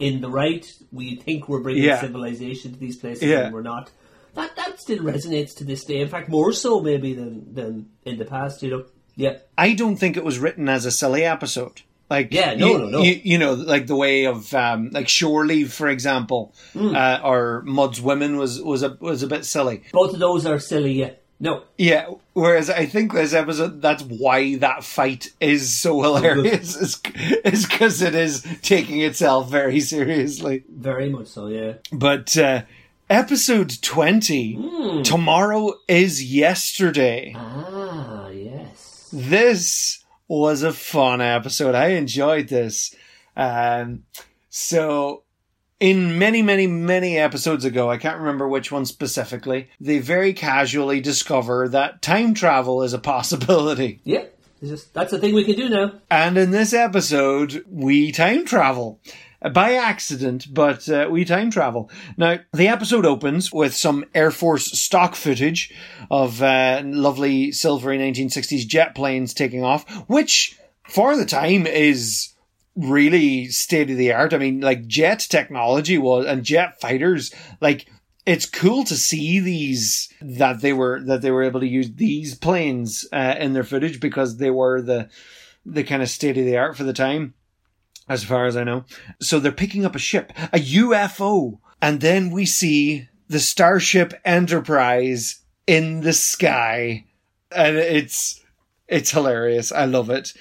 in the right. We think we're bringing yeah. civilization to these places yeah. and we're not that that still resonates to this day. In fact, more so maybe than than in the past. You know, yeah. I don't think it was written as a silly episode. Like yeah, no, you, no, no. You, you, know, like the way of um, like Shore Leave, for example, mm. uh, or Mudd's Women was was a was a bit silly. Both of those are silly. Yeah. No. Yeah. Whereas I think this episode, that's why that fight is so hilarious, is because it is taking itself very seriously. Very much so, yeah. But uh, Episode 20. Mm. Tomorrow is yesterday. Ah, yes. This was a fun episode. I enjoyed this. Um, so, in many, many, many episodes ago, I can't remember which one specifically, they very casually discover that time travel is a possibility. Yep. Just, that's a thing we can do now. And in this episode, we time travel by accident, but uh, we time travel. Now, the episode opens with some Air Force stock footage of uh, lovely silvery 1960s jet planes taking off, which for the time is really state of the art. I mean, like jet technology was, and jet fighters, like, it's cool to see these that they were that they were able to use these planes uh, in their footage because they were the the kind of state of the art for the time as far as I know. So they're picking up a ship, a UFO, and then we see the Starship Enterprise in the sky, and it's it's hilarious. I love it.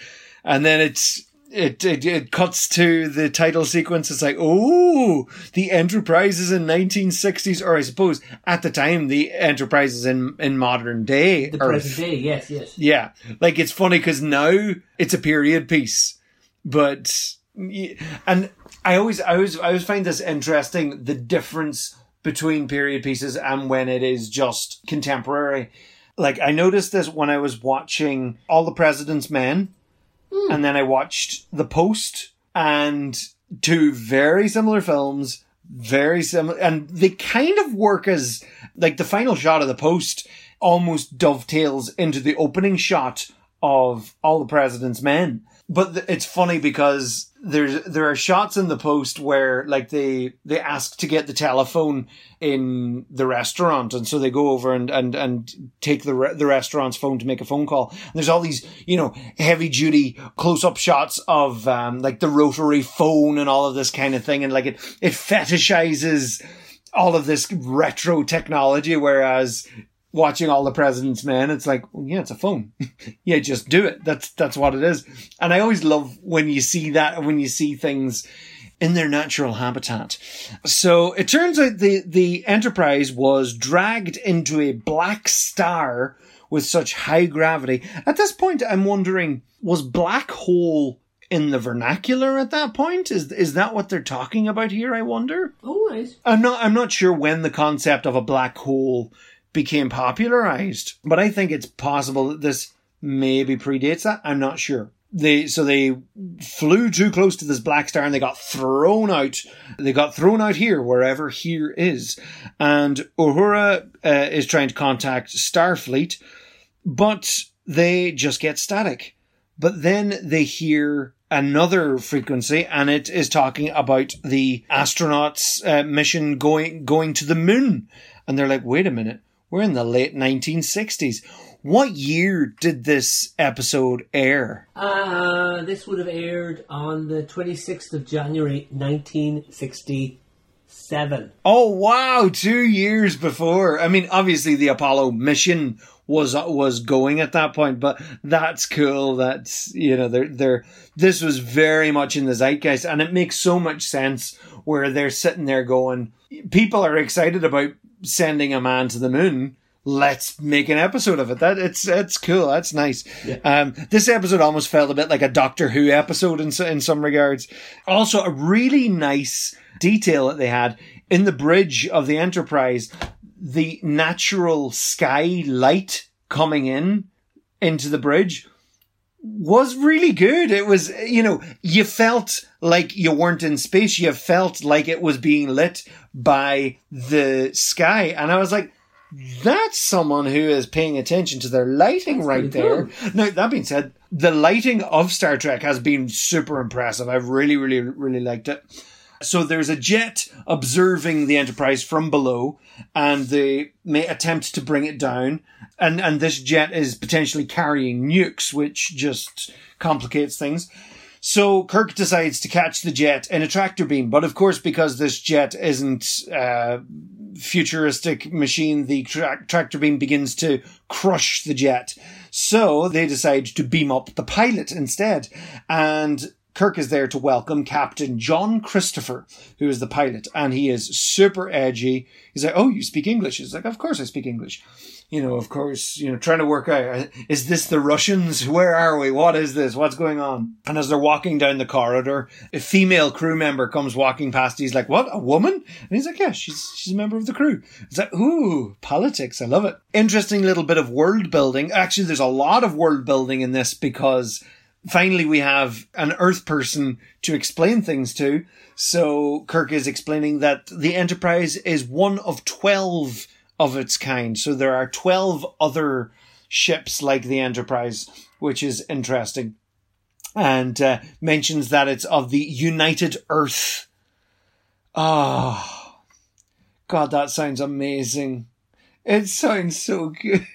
And then it's it, it it cuts to the title sequence. It's like, oh, the Enterprise is in 1960s, or I suppose at the time the Enterprise is in in modern day, the present day. Yes, yes. Yeah, like it's funny because now it's a period piece, but and I always, I always, I always find this interesting. The difference between period pieces and when it is just contemporary. Like I noticed this when I was watching All the President's Men, hmm. and then I watched The Post, and two very similar films, very similar, and they kind of work as like the final shot of The Post almost dovetails into the opening shot of All the President's Men. But th- it's funny because there's there are shots in the post where like they they ask to get the telephone in the restaurant. And so they go over and and and take the re- the restaurant's phone to make a phone call. And there's all these you know heavy duty close up shots of um like the rotary phone and all of this kind of thing. And like it it fetishizes all of this retro technology. Whereas watching all the president's men it's like well, yeah it's a phone. Yeah just do it. That's that's what it is. And i always love when you see that when you see things in their natural habitat. So it turns out the the enterprise was dragged into a black star with such high gravity. At this point i'm wondering was black hole in the vernacular at that point? Is is that what they're talking about here i wonder? Oh, right. I'm not I'm not sure when the concept of a black hole became popularized, but I think it's possible that this maybe predates that. I'm not sure. They so they flew too close to this black star and they got thrown out. They got thrown out here, wherever here is. And Uhura uh, is trying to contact Starfleet, but they just get static. But then they hear another frequency and it is talking about the astronauts uh, mission going going to the moon and they're like wait a minute we're in the late 1960s what year did this episode air? Uh, this would have aired on the 26th of January 1967. oh wow 2 years before. I mean obviously the apollo mission was was going at that point but that's cool. That's you know they're they're this was very much in the zeitgeist and it makes so much sense where they're sitting there going people are excited about sending a man to the moon. Let's make an episode of it. That it's it's cool. That's nice. Um this episode almost felt a bit like a doctor who episode in, in some regards. Also a really nice detail that they had in the bridge of the enterprise the natural sky light coming in into the bridge was really good. It was, you know, you felt like you weren't in space. You felt like it was being lit by the sky. And I was like, that's someone who is paying attention to their lighting right pretty there. Now, that being said, the lighting of Star Trek has been super impressive. I've really, really, really liked it. So there's a jet observing the Enterprise from below, and they may attempt to bring it down. And and this jet is potentially carrying nukes, which just complicates things. So Kirk decides to catch the jet in a tractor beam, but of course, because this jet isn't a futuristic machine, the tra- tractor beam begins to crush the jet. So they decide to beam up the pilot instead, and Kirk is there to welcome Captain John Christopher, who is the pilot, and he is super edgy. He's like, "Oh, you speak English?" He's like, "Of course I speak English." You know, of course, you know, trying to work out uh, is this the Russians? Where are we? What is this? What's going on? And as they're walking down the corridor, a female crew member comes walking past. He's like, "What? A woman?" And he's like, "Yeah, she's she's a member of the crew." It's like, "Ooh, politics! I love it." Interesting little bit of world building. Actually, there's a lot of world building in this because finally we have an earth person to explain things to. So Kirk is explaining that the Enterprise is one of 12 of its kind. So there are 12 other ships like the Enterprise, which is interesting. And uh, mentions that it's of the United Earth. Ah, God, that sounds amazing. It sounds so good.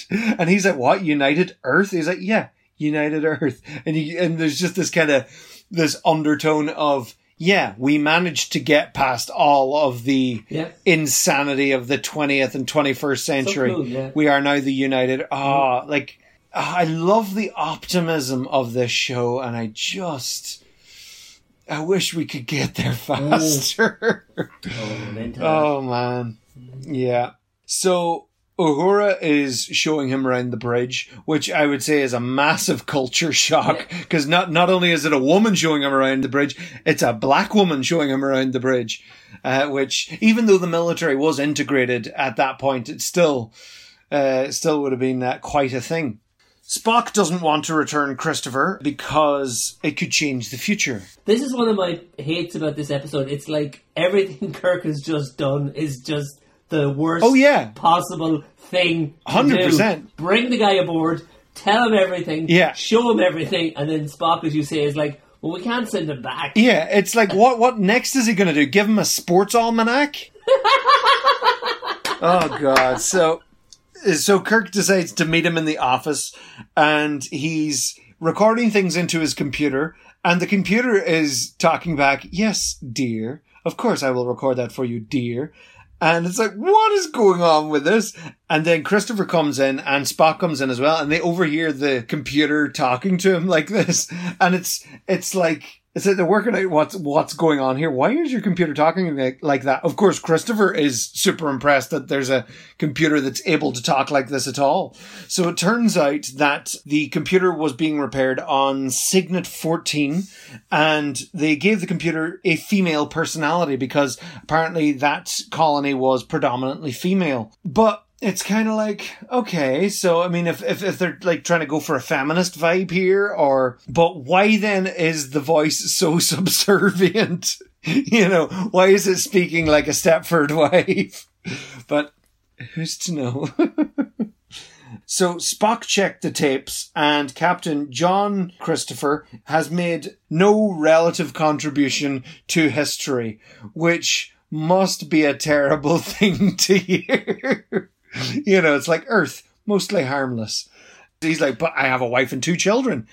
and he's like, what? United Earth? He's like, yeah, United Earth. And you, and there's just this kind of, this undertone of, yeah, we managed to get past all of the Yeah. insanity of the 20th and 21st century. cool, yeah. We are now the United. Ah, mm-hmm. like, ah, I love the optimism of this show and I just, I wish we could get there mm. faster. Oh. Oh man. Mm-hmm. Yeah. So Uhura is showing him around the bridge, which I would say is a massive culture shock because not not only is it a woman showing him around the bridge, it's a black woman showing him around the bridge. Uh, which, even though the military was integrated at that point, it still uh, still would have been uh, quite a thing. Spock doesn't want to return Christopher because it could change the future. This is one of my hates about this episode. It's like everything Kirk has just done is just the worst Oh, yeah. possible thing. to 100%. do. Bring the guy aboard, tell him everything, Yeah. show him everything, and then Spock, as you say, is like, well, we can't send him back. Yeah, it's like what what next is he going to do? Give him a sports almanac? oh god. So so Kirk decides to meet him in the office and he's recording things into his computer and the computer is talking back, "Yes, dear. Of course I will record that for you, dear." And it's like, what is going on with this? And then Christopher comes in and Spock comes in as well, and they overhear the computer talking to him like this. And it's, it's like, it's like they're working out what's, what's going on here. Why is your computer talking like, like that? Of course, Christopher is super impressed that there's a computer that's able to talk like this at all. So it turns out that the computer was being repaired on Cygnet 14 and they gave the computer a female personality because apparently that colony was predominantly female. But it's kind of like okay so i mean if, if if they're like trying to go for a feminist vibe here or but why then is the voice so subservient? You know why is it speaking like a stepford wife? But who's to know? So Spock checked the tapes and Captain John Christopher has made no relative contribution to history, which must be a terrible thing to hear. you know, it's like Earth, mostly harmless. He's like, but I have a wife and two children.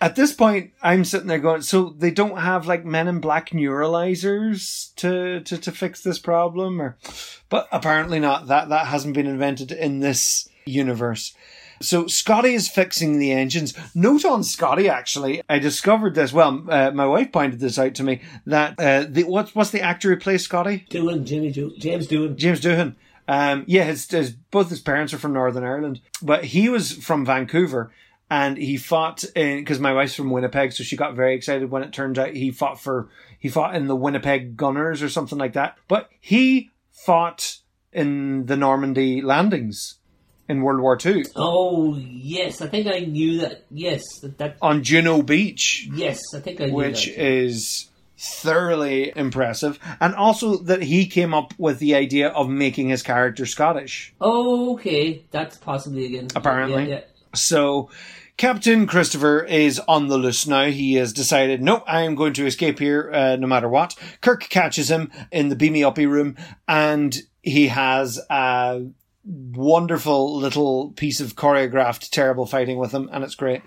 At this point, I'm sitting there going, so they don't have like men in black neuralizers to, to, to fix this problem or, but apparently not. That, that hasn't been invented in this universe. So Scotty is fixing the engines. Note on Scotty, actually, I discovered this. Well, uh, my wife pointed this out to me that uh, the what's what's the actor who plays Scotty? Doing Jimmy, do- James doing. James Doohan. Um, yeah, his, his both his parents are from Northern Ireland, but he was from Vancouver. And he fought in because my wife's from Winnipeg, so she got very excited when it turned out he fought for he fought in the Winnipeg Gunners or something like that. But he fought in the Normandy landings in World War Two Oh yes, I think I knew that. Yes, that. that on Juno Beach, yes, I think I knew which that. is thoroughly impressive, and also that he came up with the idea of making his character Scottish. Oh, okay, that's possibly again. Apparently. Yeah, yeah. So Captain Christopher is on the loose now. He has decided, no, I am going to escape here uh, no matter what. Kirk catches him in the beamy uppy room and he has a wonderful little piece of choreographed terrible fighting with him and it's great.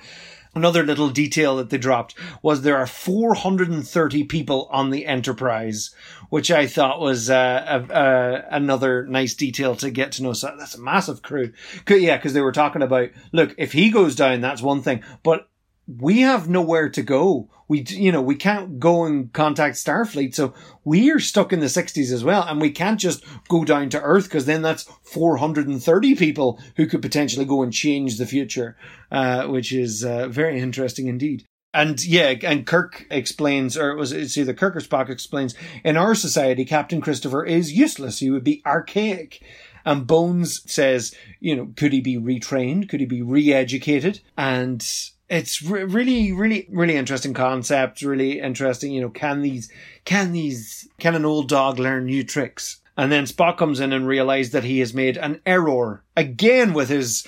Another little detail that they dropped was there are 430 people on the Enterprise, which I thought was uh, a, a, another nice detail to get to know. So that's a massive crew. Yeah, because they were talking about, look, if he goes down, that's one thing, but we have nowhere to go. We, you know, we can't go and contact Starfleet, so we are stuck in the 60s as well, and we can't just go down to Earth because then that's 430 people who could potentially go and change the future, uh, which is uh, very interesting indeed. And yeah, and Kirk explains, or it was it's either Kirk or Spock explains, in our society, Captain Christopher is useless. He would be archaic. And Bones says, you know, could he be retrained? Could he be re-educated? And it's re- really, really, really interesting concept. Really interesting. You know, can these, can these, can an old dog learn new tricks? And then Spock comes in and realizes that he has made an error again with his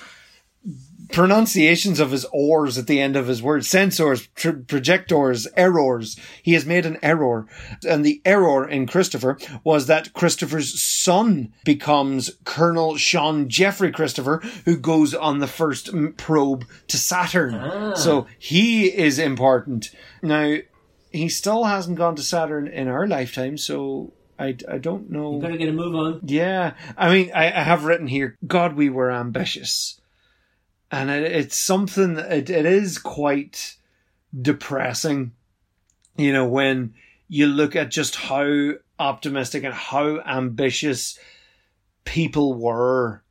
pronunciations of his ors at the end of his words, sensors, tr- projectors, errors. He has made an error. And the error in Christopher was that Christopher's son becomes Colonel Sean Jeffrey Christopher, who goes on the first probe to Saturn. Ah. So he is important. Now, he still hasn't gone to Saturn in our lifetime, so I, I don't know. You better get a move on. Yeah, I mean, I, I have written here, God, we were ambitious. And it, it's something, it, it is quite depressing, you know, when you look at just how optimistic and how ambitious people were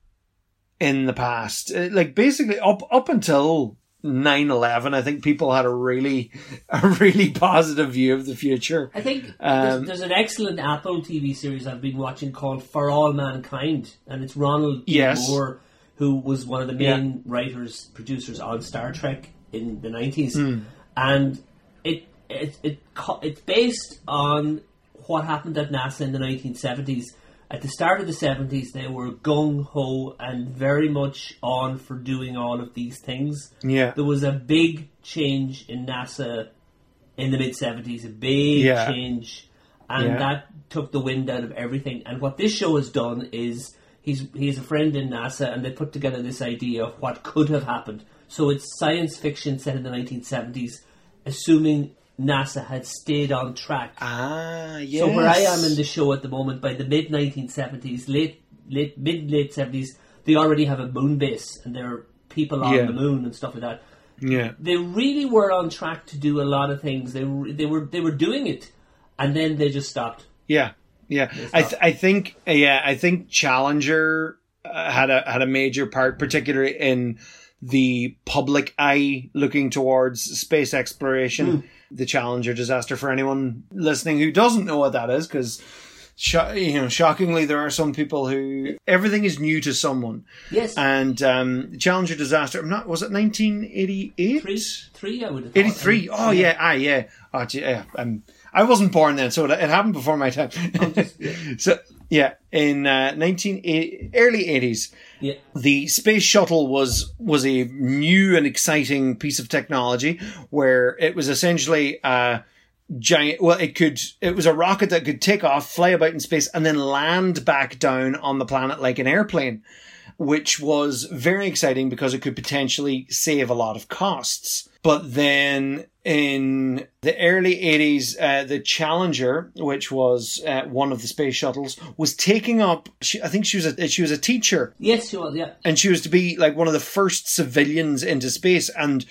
in the past. Like basically up up until 9-11, I think people had a really a really positive view of the future. I think Um, there's, there's an excellent Apple TV series I've been watching called For All Mankind, and it's Ronald. Yes. Moore, who was one of the main writers, producers on Star Trek in the 90s. Hmm. And it, it, it it's based on what happened at NASA in the 1970s. At the start of the 70s, they were gung ho and very much on for doing all of these things Yeah. there was a big change in NASA in the mid 70s, a big Yeah. change, and Yeah. that took the wind out of everything. And what this show has done is he's he's a friend in NASA, and they put together this idea of what could have happened. So it's science fiction set in the 1970s, assuming NASA had stayed on track. Ah, yes. So where I am in the show at the moment, by the mid 1970s, late late mid late 70s, they already have a moon base and there are people on Yeah. the moon and stuff like that. Yeah. They really were on track to do a lot of things. They they were they were doing it, and then they just stopped. Yeah, yeah. I th- I think yeah I think Challenger uh, had a had a major part, particularly in the public eye looking towards space exploration. The Challenger disaster. For anyone listening who doesn't know what that is, because. You know, shockingly, there are some people who everything is new to someone, Yes, and um, Challenger disaster. I'm not. Was it 1988? three three I would have thought. 83. Oh, yeah. Ah, yeah. Oh, yeah. Um, I wasn't born then, so it, it happened before my time. so, yeah, in uh, 1980, early 80s, yeah. the space shuttle was was a new and exciting piece of technology where it was essentially a giant well it could it was a rocket that could take off fly about in space and then land back down on the planet like an airplane which was very exciting because it could potentially save a lot of costs. But then in the early 80s uh, the challenger which was uh, one of the space shuttles was taking up she, i think she was a she was a teacher. Yes, she was. Yeah, and she was to be like one of the first civilians into space. And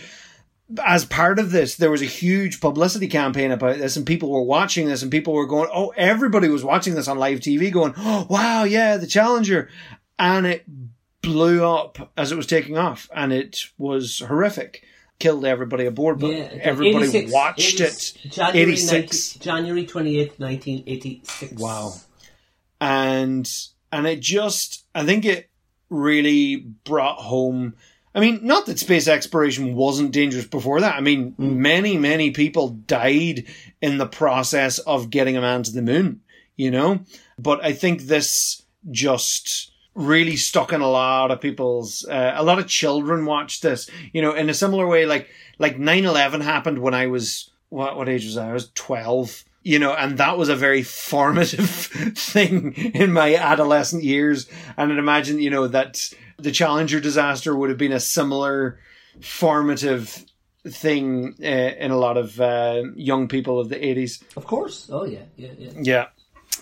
as part of this there was a huge publicity campaign about this and people were watching this and people were going oh everybody was watching this on live tv going oh wow yeah the challenger. And it blew up as it was taking off and it was horrific killed everybody aboard but yeah. everybody 86, watched 80s, it January 86 19, January twenty eighth, nineteen eighty six. Wow. and and it just i think it really brought home i mean not that space exploration wasn't dangerous before that i mean mm. many many people died in the process of getting a man to the moon you know but i think this just really stuck in a lot of people's uh, a lot of children watched this you know in a similar way like like 9-11 happened when i was what what age was i? I was 12 you know and that was a very formative thing in my adolescent years. And i'd imagine you know that the challenger disaster would have been a similar formative thing uh, in a lot of uh, young people of the 80s Of course. Oh yeah, yeah, yeah. yeah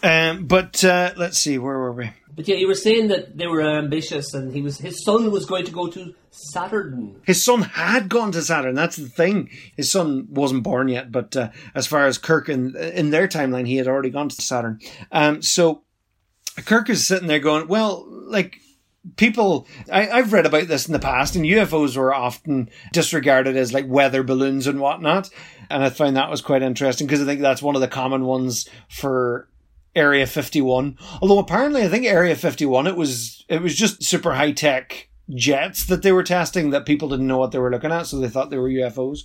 um, but uh, let's see where were we But yeah, you were saying that they were ambitious, and he was his son was going to go to Saturn. His son had gone to Saturn. That's the thing. His son wasn't born yet, but uh, as far as Kirk in in their timeline, he had already gone to Saturn. Um, so Kirk is sitting there going, "Well, like." People, I, I've read about this in the past, and UFOs were often disregarded as like weather balloons and whatnot. And I found that was quite interesting because I think that's one of the common ones for Area 51. Although apparently I think Area 51 it was it was just super high tech jets that they were testing that people didn't know what they were looking at so they thought they were UFOs.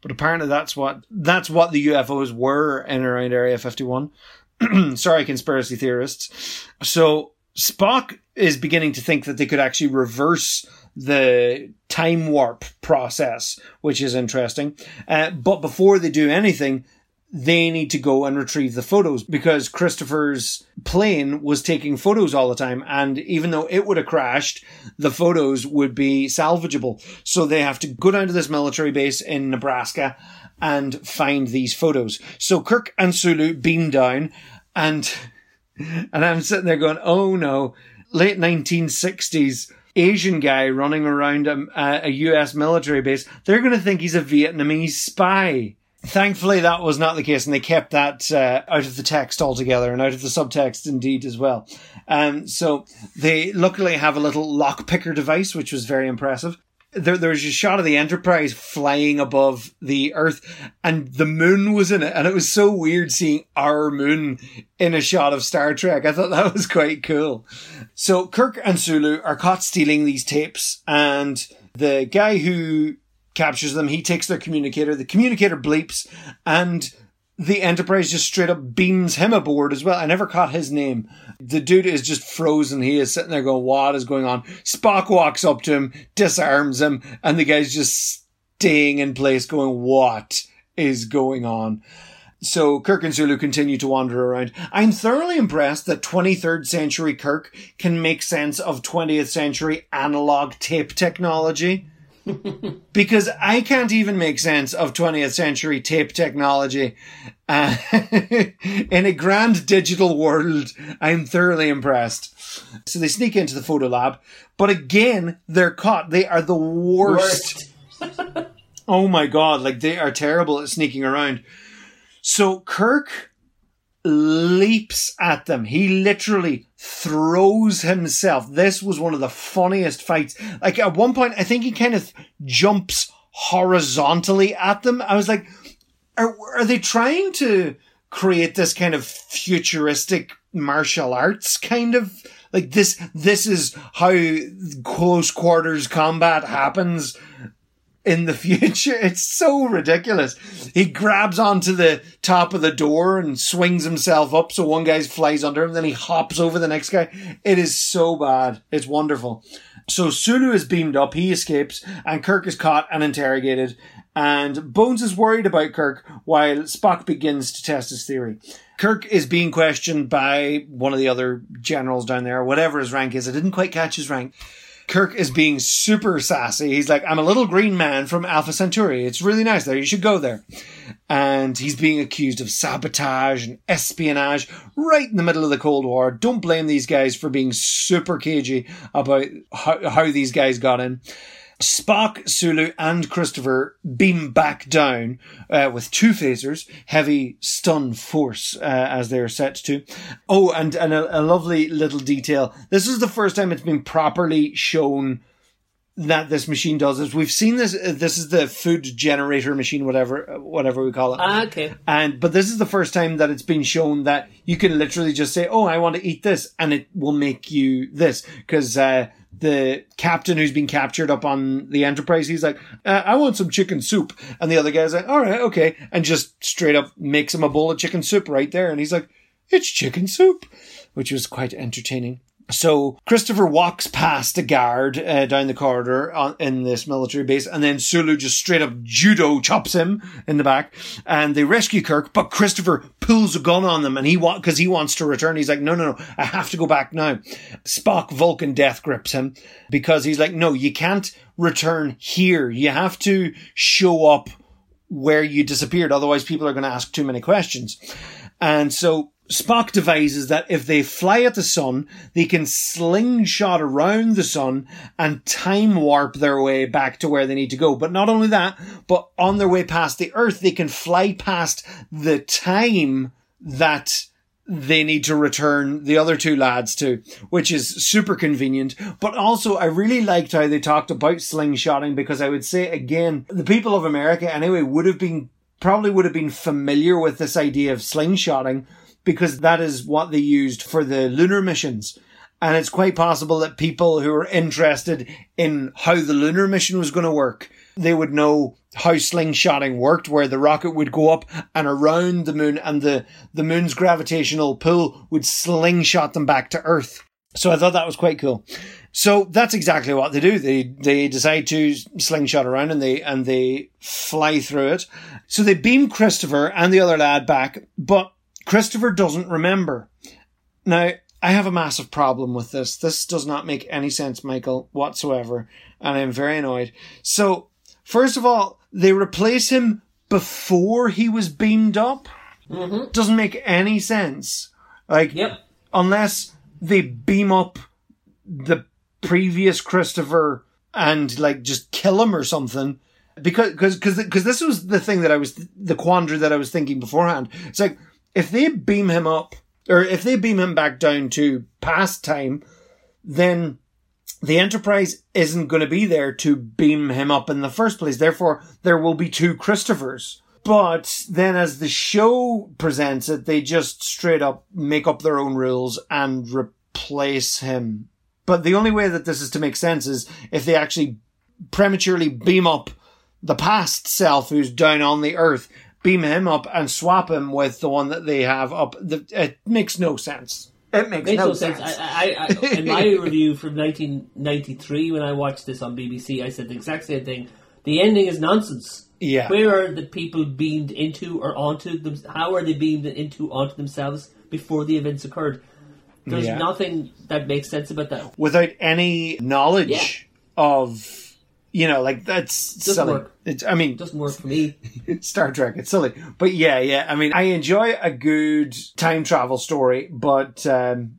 But apparently that's what that's what the UFOs were in around Area 51. Sorry conspiracy theorists. So Spock is beginning to think that they could actually reverse the time warp process, which is interesting. Uh, but before they do anything, they need to go and retrieve the photos because Christopher's plane was taking photos all the time. And even though it would have crashed, the photos would be salvageable. So they have to go down to this military base in Nebraska and find these photos. So Kirk and Sulu beam down and, and I'm sitting there going, oh no, late 1960s. Asian guy running around a, a US military base, they're going to think he's a Vietnamese spy Thankfully, that was not the case, and they kept that uh, out of the text altogether and out of the subtext indeed as well. Um, so they luckily have a little lock picker device, which was very impressive. There, there was a shot of the Enterprise flying above the Earth, and the moon was in it, and it was so weird seeing our moon in a shot of Star Trek. I thought that was quite cool. So Kirk and Sulu are caught stealing these tapes, and the guy who captures them. He takes their communicator. The communicator bleeps and the Enterprise just straight up beams him aboard as well. I never caught his name. The dude is just frozen. He is sitting there going, what is going on? Spock walks up to him, disarms him, and the guy's just staying in place going, what is going on? So Kirk and Sulu continue to wander around. I'm thoroughly impressed that 23rd century Kirk can make sense of 20th century analog tape technology because I can't even make sense of 20th century tape technology. Uh, in a grand digital world, I'm thoroughly impressed. So they sneak into the photo lab, but again, they're caught. They are the worst. worst. oh my god, like they are terrible at sneaking around. So Kirk leaps at them. He literally throws himself. This was one of the funniest fights. Like at one point, I think he kind of jumps horizontally at them. I was like, are, are they trying to create this kind of futuristic martial arts kind of like this this is how close quarters combat happens in the future. It's so ridiculous. He grabs onto the top of the door and swings himself up so one guy flies under him, then he hops over the next guy. It is so bad. It's wonderful. So Sulu is beamed up, he escapes, and Kirk is caught and interrogated. And Bones is worried about Kirk while Spock begins to test his theory. Kirk is being questioned by one of the other generals down there, whatever his rank is. I didn't quite catch his rank. Kirk is being super sassy. He's like, I'm a little green man from Alpha Centauri. It's really nice there. You should go there. And he's being accused of sabotage and espionage right in the middle of the Cold War. Don't blame these guys for being super cagey about how, how these guys got in. Spock, Sulu, and Christopher beam back down uh, with two phasers, heavy stun force, uh, as they are set to. Oh, and, and a, a lovely little detail. This is the first time it's been properly shown that this machine does is we've seen this uh, this is the food generator machine whatever uh, whatever we call it ah, okay and but this is the first time that it's been shown that you can literally just say oh i want to eat this and it will make you this because uh, the captain who's been captured up on the Enterprise, he's like, uh, I want some chicken soup. And the other guy's like, all right, okay. And just straight up makes him a bowl of chicken soup right there. And he's like, it's chicken soup, which was quite entertaining. So Christopher walks past a guard uh, down the corridor on, in this military base, and then Sulu just straight up judo chops him in the back, and they rescue Kirk. But Christopher pulls a gun on them, and he want because he wants to return. He's like, no, no, no, I have to go back now. Spock Vulcan death grips him because he's like, no, you can't return here. You have to show up where you disappeared, otherwise people are going to ask too many questions. And so Spock devises that if they fly at the sun, they can slingshot around the sun and time warp their way back to where they need to go. But not only that, but on their way past the Earth, they can fly past the time that they need to return the other two lads to, which is super convenient. But also, I really liked how they talked about slingshotting because I would say again, the people of America anyway would have been, probably would have been familiar with this idea of slingshotting because that is what they used for the lunar missions. And it's quite possible that people who are interested in how the lunar mission was going to work, they would know how slingshotting worked, where the rocket would go up and around the moon and the, the moon's gravitational pull would slingshot them back to Earth. So I thought that was quite cool. So that's exactly what they do. They they decide to slingshot around and they and they fly through it. So they beam Christopher and the other lad back, but Christopher doesn't remember. Now, I have a massive problem with this. This does not make any sense, Michael, whatsoever, and I'm very annoyed. So, first of all, they replace him before he was beamed up. Mm-hmm. Doesn't make any sense. Like, yep. unless they beam up the previous Christopher and like just kill him or something, because because because this was the thing that I was the quandary that I was thinking beforehand. It's like if they beam him up or if they beam him back down to past time, then the Enterprise isn't going to be there to beam him up in the first place. Therefore, there will be two Christophers. But then as the show presents it, they just straight up make up their own rules and replace him. But the only way that this is to make sense is if they actually prematurely beam up the past self who's down on the earth, beam him up and swap him with the one that they have up. It makes no sense. It makes, makes no, no sense. sense. I, I, I, in my review from 1993, when I watched this on BBC, I said the exact same thing. The ending is nonsense. Yeah. Where are the people beamed into or onto them? How are they beamed into onto themselves before the events occurred? There's Yeah. nothing that makes sense about that. Without any knowledge Yeah. of, you know, like that's Doesn't silly. work. It's, I mean, It doesn't work for me. Star Trek. It's silly, but yeah, yeah. I mean, I enjoy a good time travel story, but um,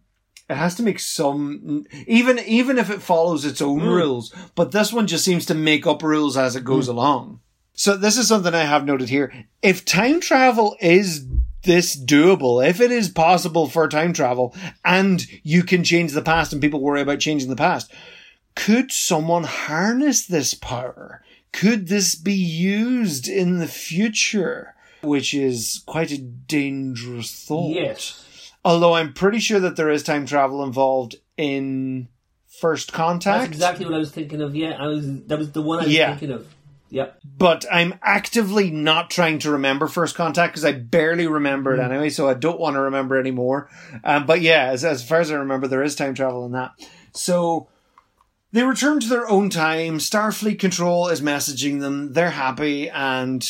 it has to make some, even even if it follows its own rules. But this one just seems to make up rules as it goes along. So this is something I have noted here. If time travel is this doable, if it is possible for time travel, and you can change the past, and people worry about changing the past, could someone harness this power? Could this be used in the future? Which is quite a dangerous thought. Yes. Although I'm pretty sure that there is time travel involved in First Contact. That's exactly what I was thinking of. Yeah, I was. That was the one I was Yeah. thinking of. Yep. but I'm actively not trying to remember First Contact because I barely remember it anyway, so I don't want to remember anymore. Um, but yeah, as, as far as I remember, there is time travel in that. So they return to their own time. Starfleet Control is messaging them. They're happy and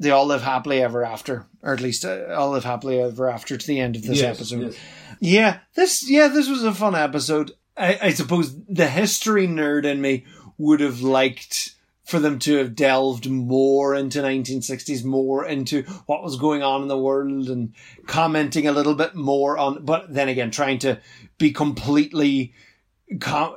they all live happily ever after, or at least uh, all live happily ever after to the end of this Yes, episode. yes. Yeah, this yeah, this was a fun episode. I, I suppose the history nerd in me would have liked for them to have delved more into 1960s, more into what was going on in the world and commenting a little bit more on, but then again, trying to be completely com-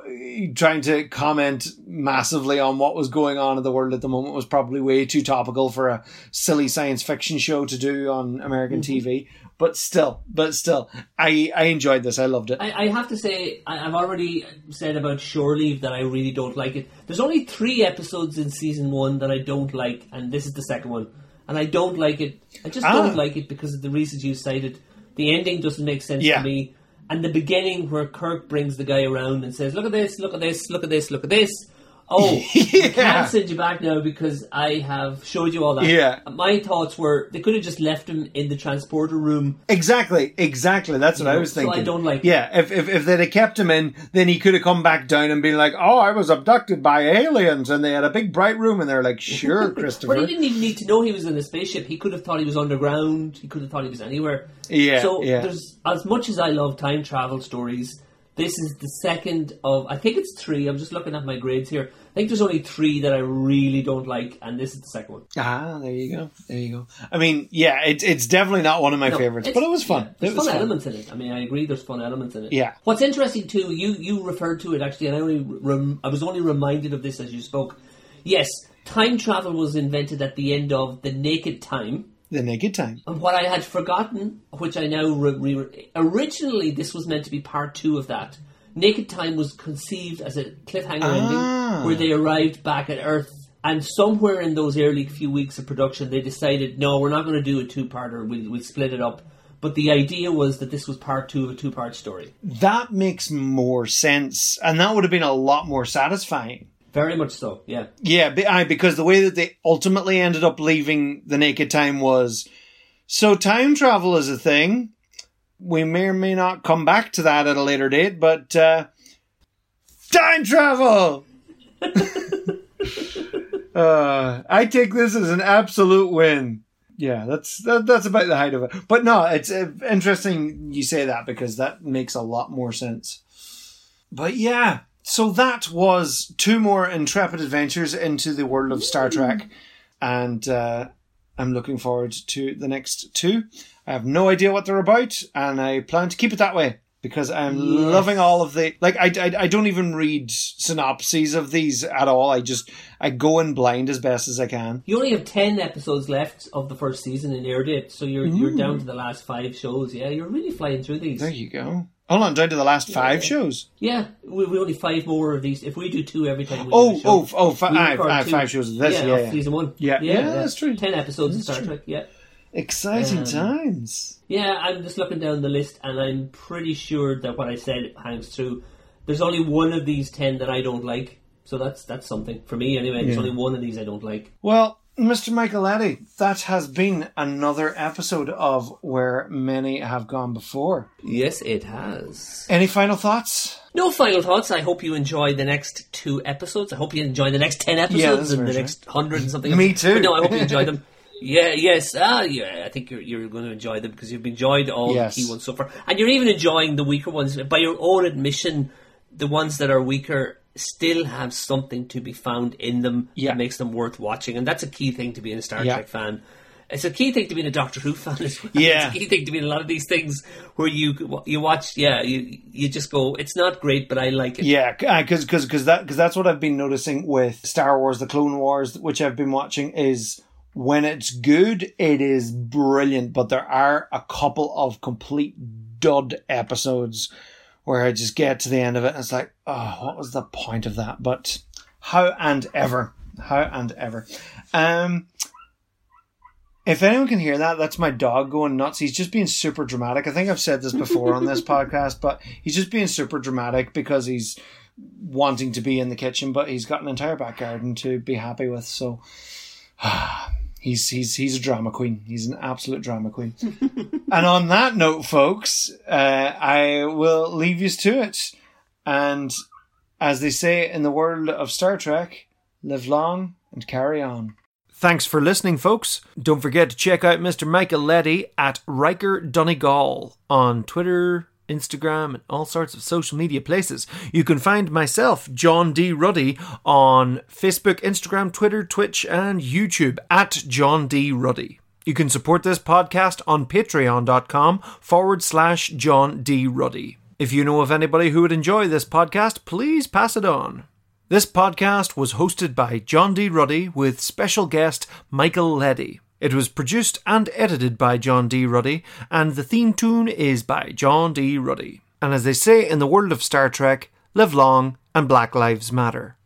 trying to comment massively on what was going on in the world at the moment was probably way too topical for a silly science fiction show to do on American TV. But still, but still, I I enjoyed this. I loved it. I, I have to say, I, I've already said about Shore Leave that I really don't like it. There's only three episodes in season one that I don't like, and this is the second one. And I don't like it. I just Ah. don't like it because of the reasons you cited. The ending doesn't make sense Yeah. to me. And the beginning where Kirk brings the guy around and says, Look at this, look at this, look at this, look at this. Oh, Yeah. can't send you back now because I have showed you all that. Yeah. My thoughts were they could have just left him in the transporter room Exactly, exactly. That's what I know, was so I thinking. don't like- Yeah, if, if if they'd have kept him in, then he could have come back down and been like, "Oh, I was abducted by aliens," and they had a big bright room, and they're like, "Sure, Christopher." But he didn't even need to know he was in a spaceship. He could have thought he was underground. He could have thought he was anywhere. Yeah, So yeah. there's as much as I love time travel stories. This is the second of I think it's three. I'm just looking at my grades here. I think there's only three that I really don't like, and this is the second one. Ah, there you go. There you go. I mean, yeah, it's it's definitely not one of my No, favorites, but it was fun. yeah, there's it was fun, fun. elements in it. I mean, I agree. There's fun elements in it. Yeah. What's interesting too, you you referred to it actually, and I only rem- I was only reminded of this as you spoke. Yes, time travel was invented at the end of the Naked Time. The Naked Time. And what I had forgotten, which I now re- re- originally this was meant to be part two of that. Naked Time was conceived as a cliffhanger Ah. ending where they arrived back at Earth, and somewhere in those early few weeks of production, they decided, no, we're not going to do a two-parter. We'll, we'll split it up. But the idea was that this was part two of a two-part story. That makes more sense, and that would have been a lot more satisfying. Very much so. Yeah. Yeah, be- because the way that they ultimately ended up leaving the Naked Time was so time travel is a thing. We may or may not come back to that at a later date, but uh, time travel. uh, I take this as an absolute win. Yeah, that's that, that's about the height of it. But no, it's uh, interesting you say that because that makes a lot more sense. But yeah, so that was two more intrepid adventures into the world of Star Trek, and uh, I'm looking forward to the next two. I have no idea what they're about, and I plan to keep it that way. because I'm Yes. loving all of the like. I, I I don't even read synopses of these at all. I just I go in blind as best as I can. You only have ten episodes left of the first season in air date, so you're you're down to the last five shows. Yeah, you're really flying through these. There you go. Hold on, down to the last five shows. Yeah, we we only five more of these. If we do two every time, we Oh, do a show, oh, oh, fi- we I- record I have two. five shows of this, Yeah, yeah, yeah. season one. Yeah, yeah, that's true. Ten episodes of Star true. Trek. Yeah. Exciting Um, times. Yeah, I'm just looking down the list, and I'm pretty sure that what I said hangs true. There's only one of these ten that I don't like, so that's that's something for me anyway. There's only one of these I don't like. Well, Mr. Michael Eddy, that has been another episode of Where Many Have Gone Before. Yes, it has. Any final thoughts? No final thoughts. I hope you enjoy the next two episodes. I hope you enjoy the next ten episodes and the true. next hundred and something. Me too. But no, I hope you enjoy them. Yeah, yes, ah, yeah. I think you're you're going to enjoy them because you've enjoyed all Yes. the key ones so far, and you're even enjoying the weaker ones. By your own admission, the ones that are weaker still have something to be found in them Yeah. that makes them worth watching, and that's a key thing to being a Star Yeah. Trek fan. It's a key thing to being a Doctor Who fan as well. Yeah. It's a key thing to being a lot of these things where you you watch, yeah, you you just go, it's not great, but I like it. Yeah, because uh, because because that because that's what I've been noticing with Star Wars: The Clone Wars, which I've been watching. Is when it's good, it is brilliant, but there are a couple of complete dud episodes where I just get to the end of it and it's like, oh, what was the point of that? But how and ever, how and ever. Um, if anyone can hear that, that's my dog going nuts. He's just being super dramatic. I think I've said this before on this podcast, but he's just being super dramatic because he's wanting to be in the kitchen, but he's got an entire back garden to be happy with. So he's he's he's a drama queen. He's an absolute drama queen. and on that note, folks, uh, I will leave you to it. And as they say in the world of Star Trek, live long and carry on. Thanks for listening, folks. Don't forget to check out Mr. Michael Letty at Riker Donegal on Twitter, Instagram, and all sorts of social media places. You can find myself, John D. Ruddy, on Facebook, Instagram, Twitter, Twitch, and YouTube at John D. Ruddy. You can support this podcast on patreon.com forward slash John D. Ruddy. If you know of anybody who would enjoy this podcast, please pass it on. This podcast was hosted by John D. Ruddy with special guest Michael Leddy. It was produced and edited by John D. Ruddy, and the theme tune is by John D. Ruddy. And as they say in the world of Star Trek, live long and Black Lives Matter.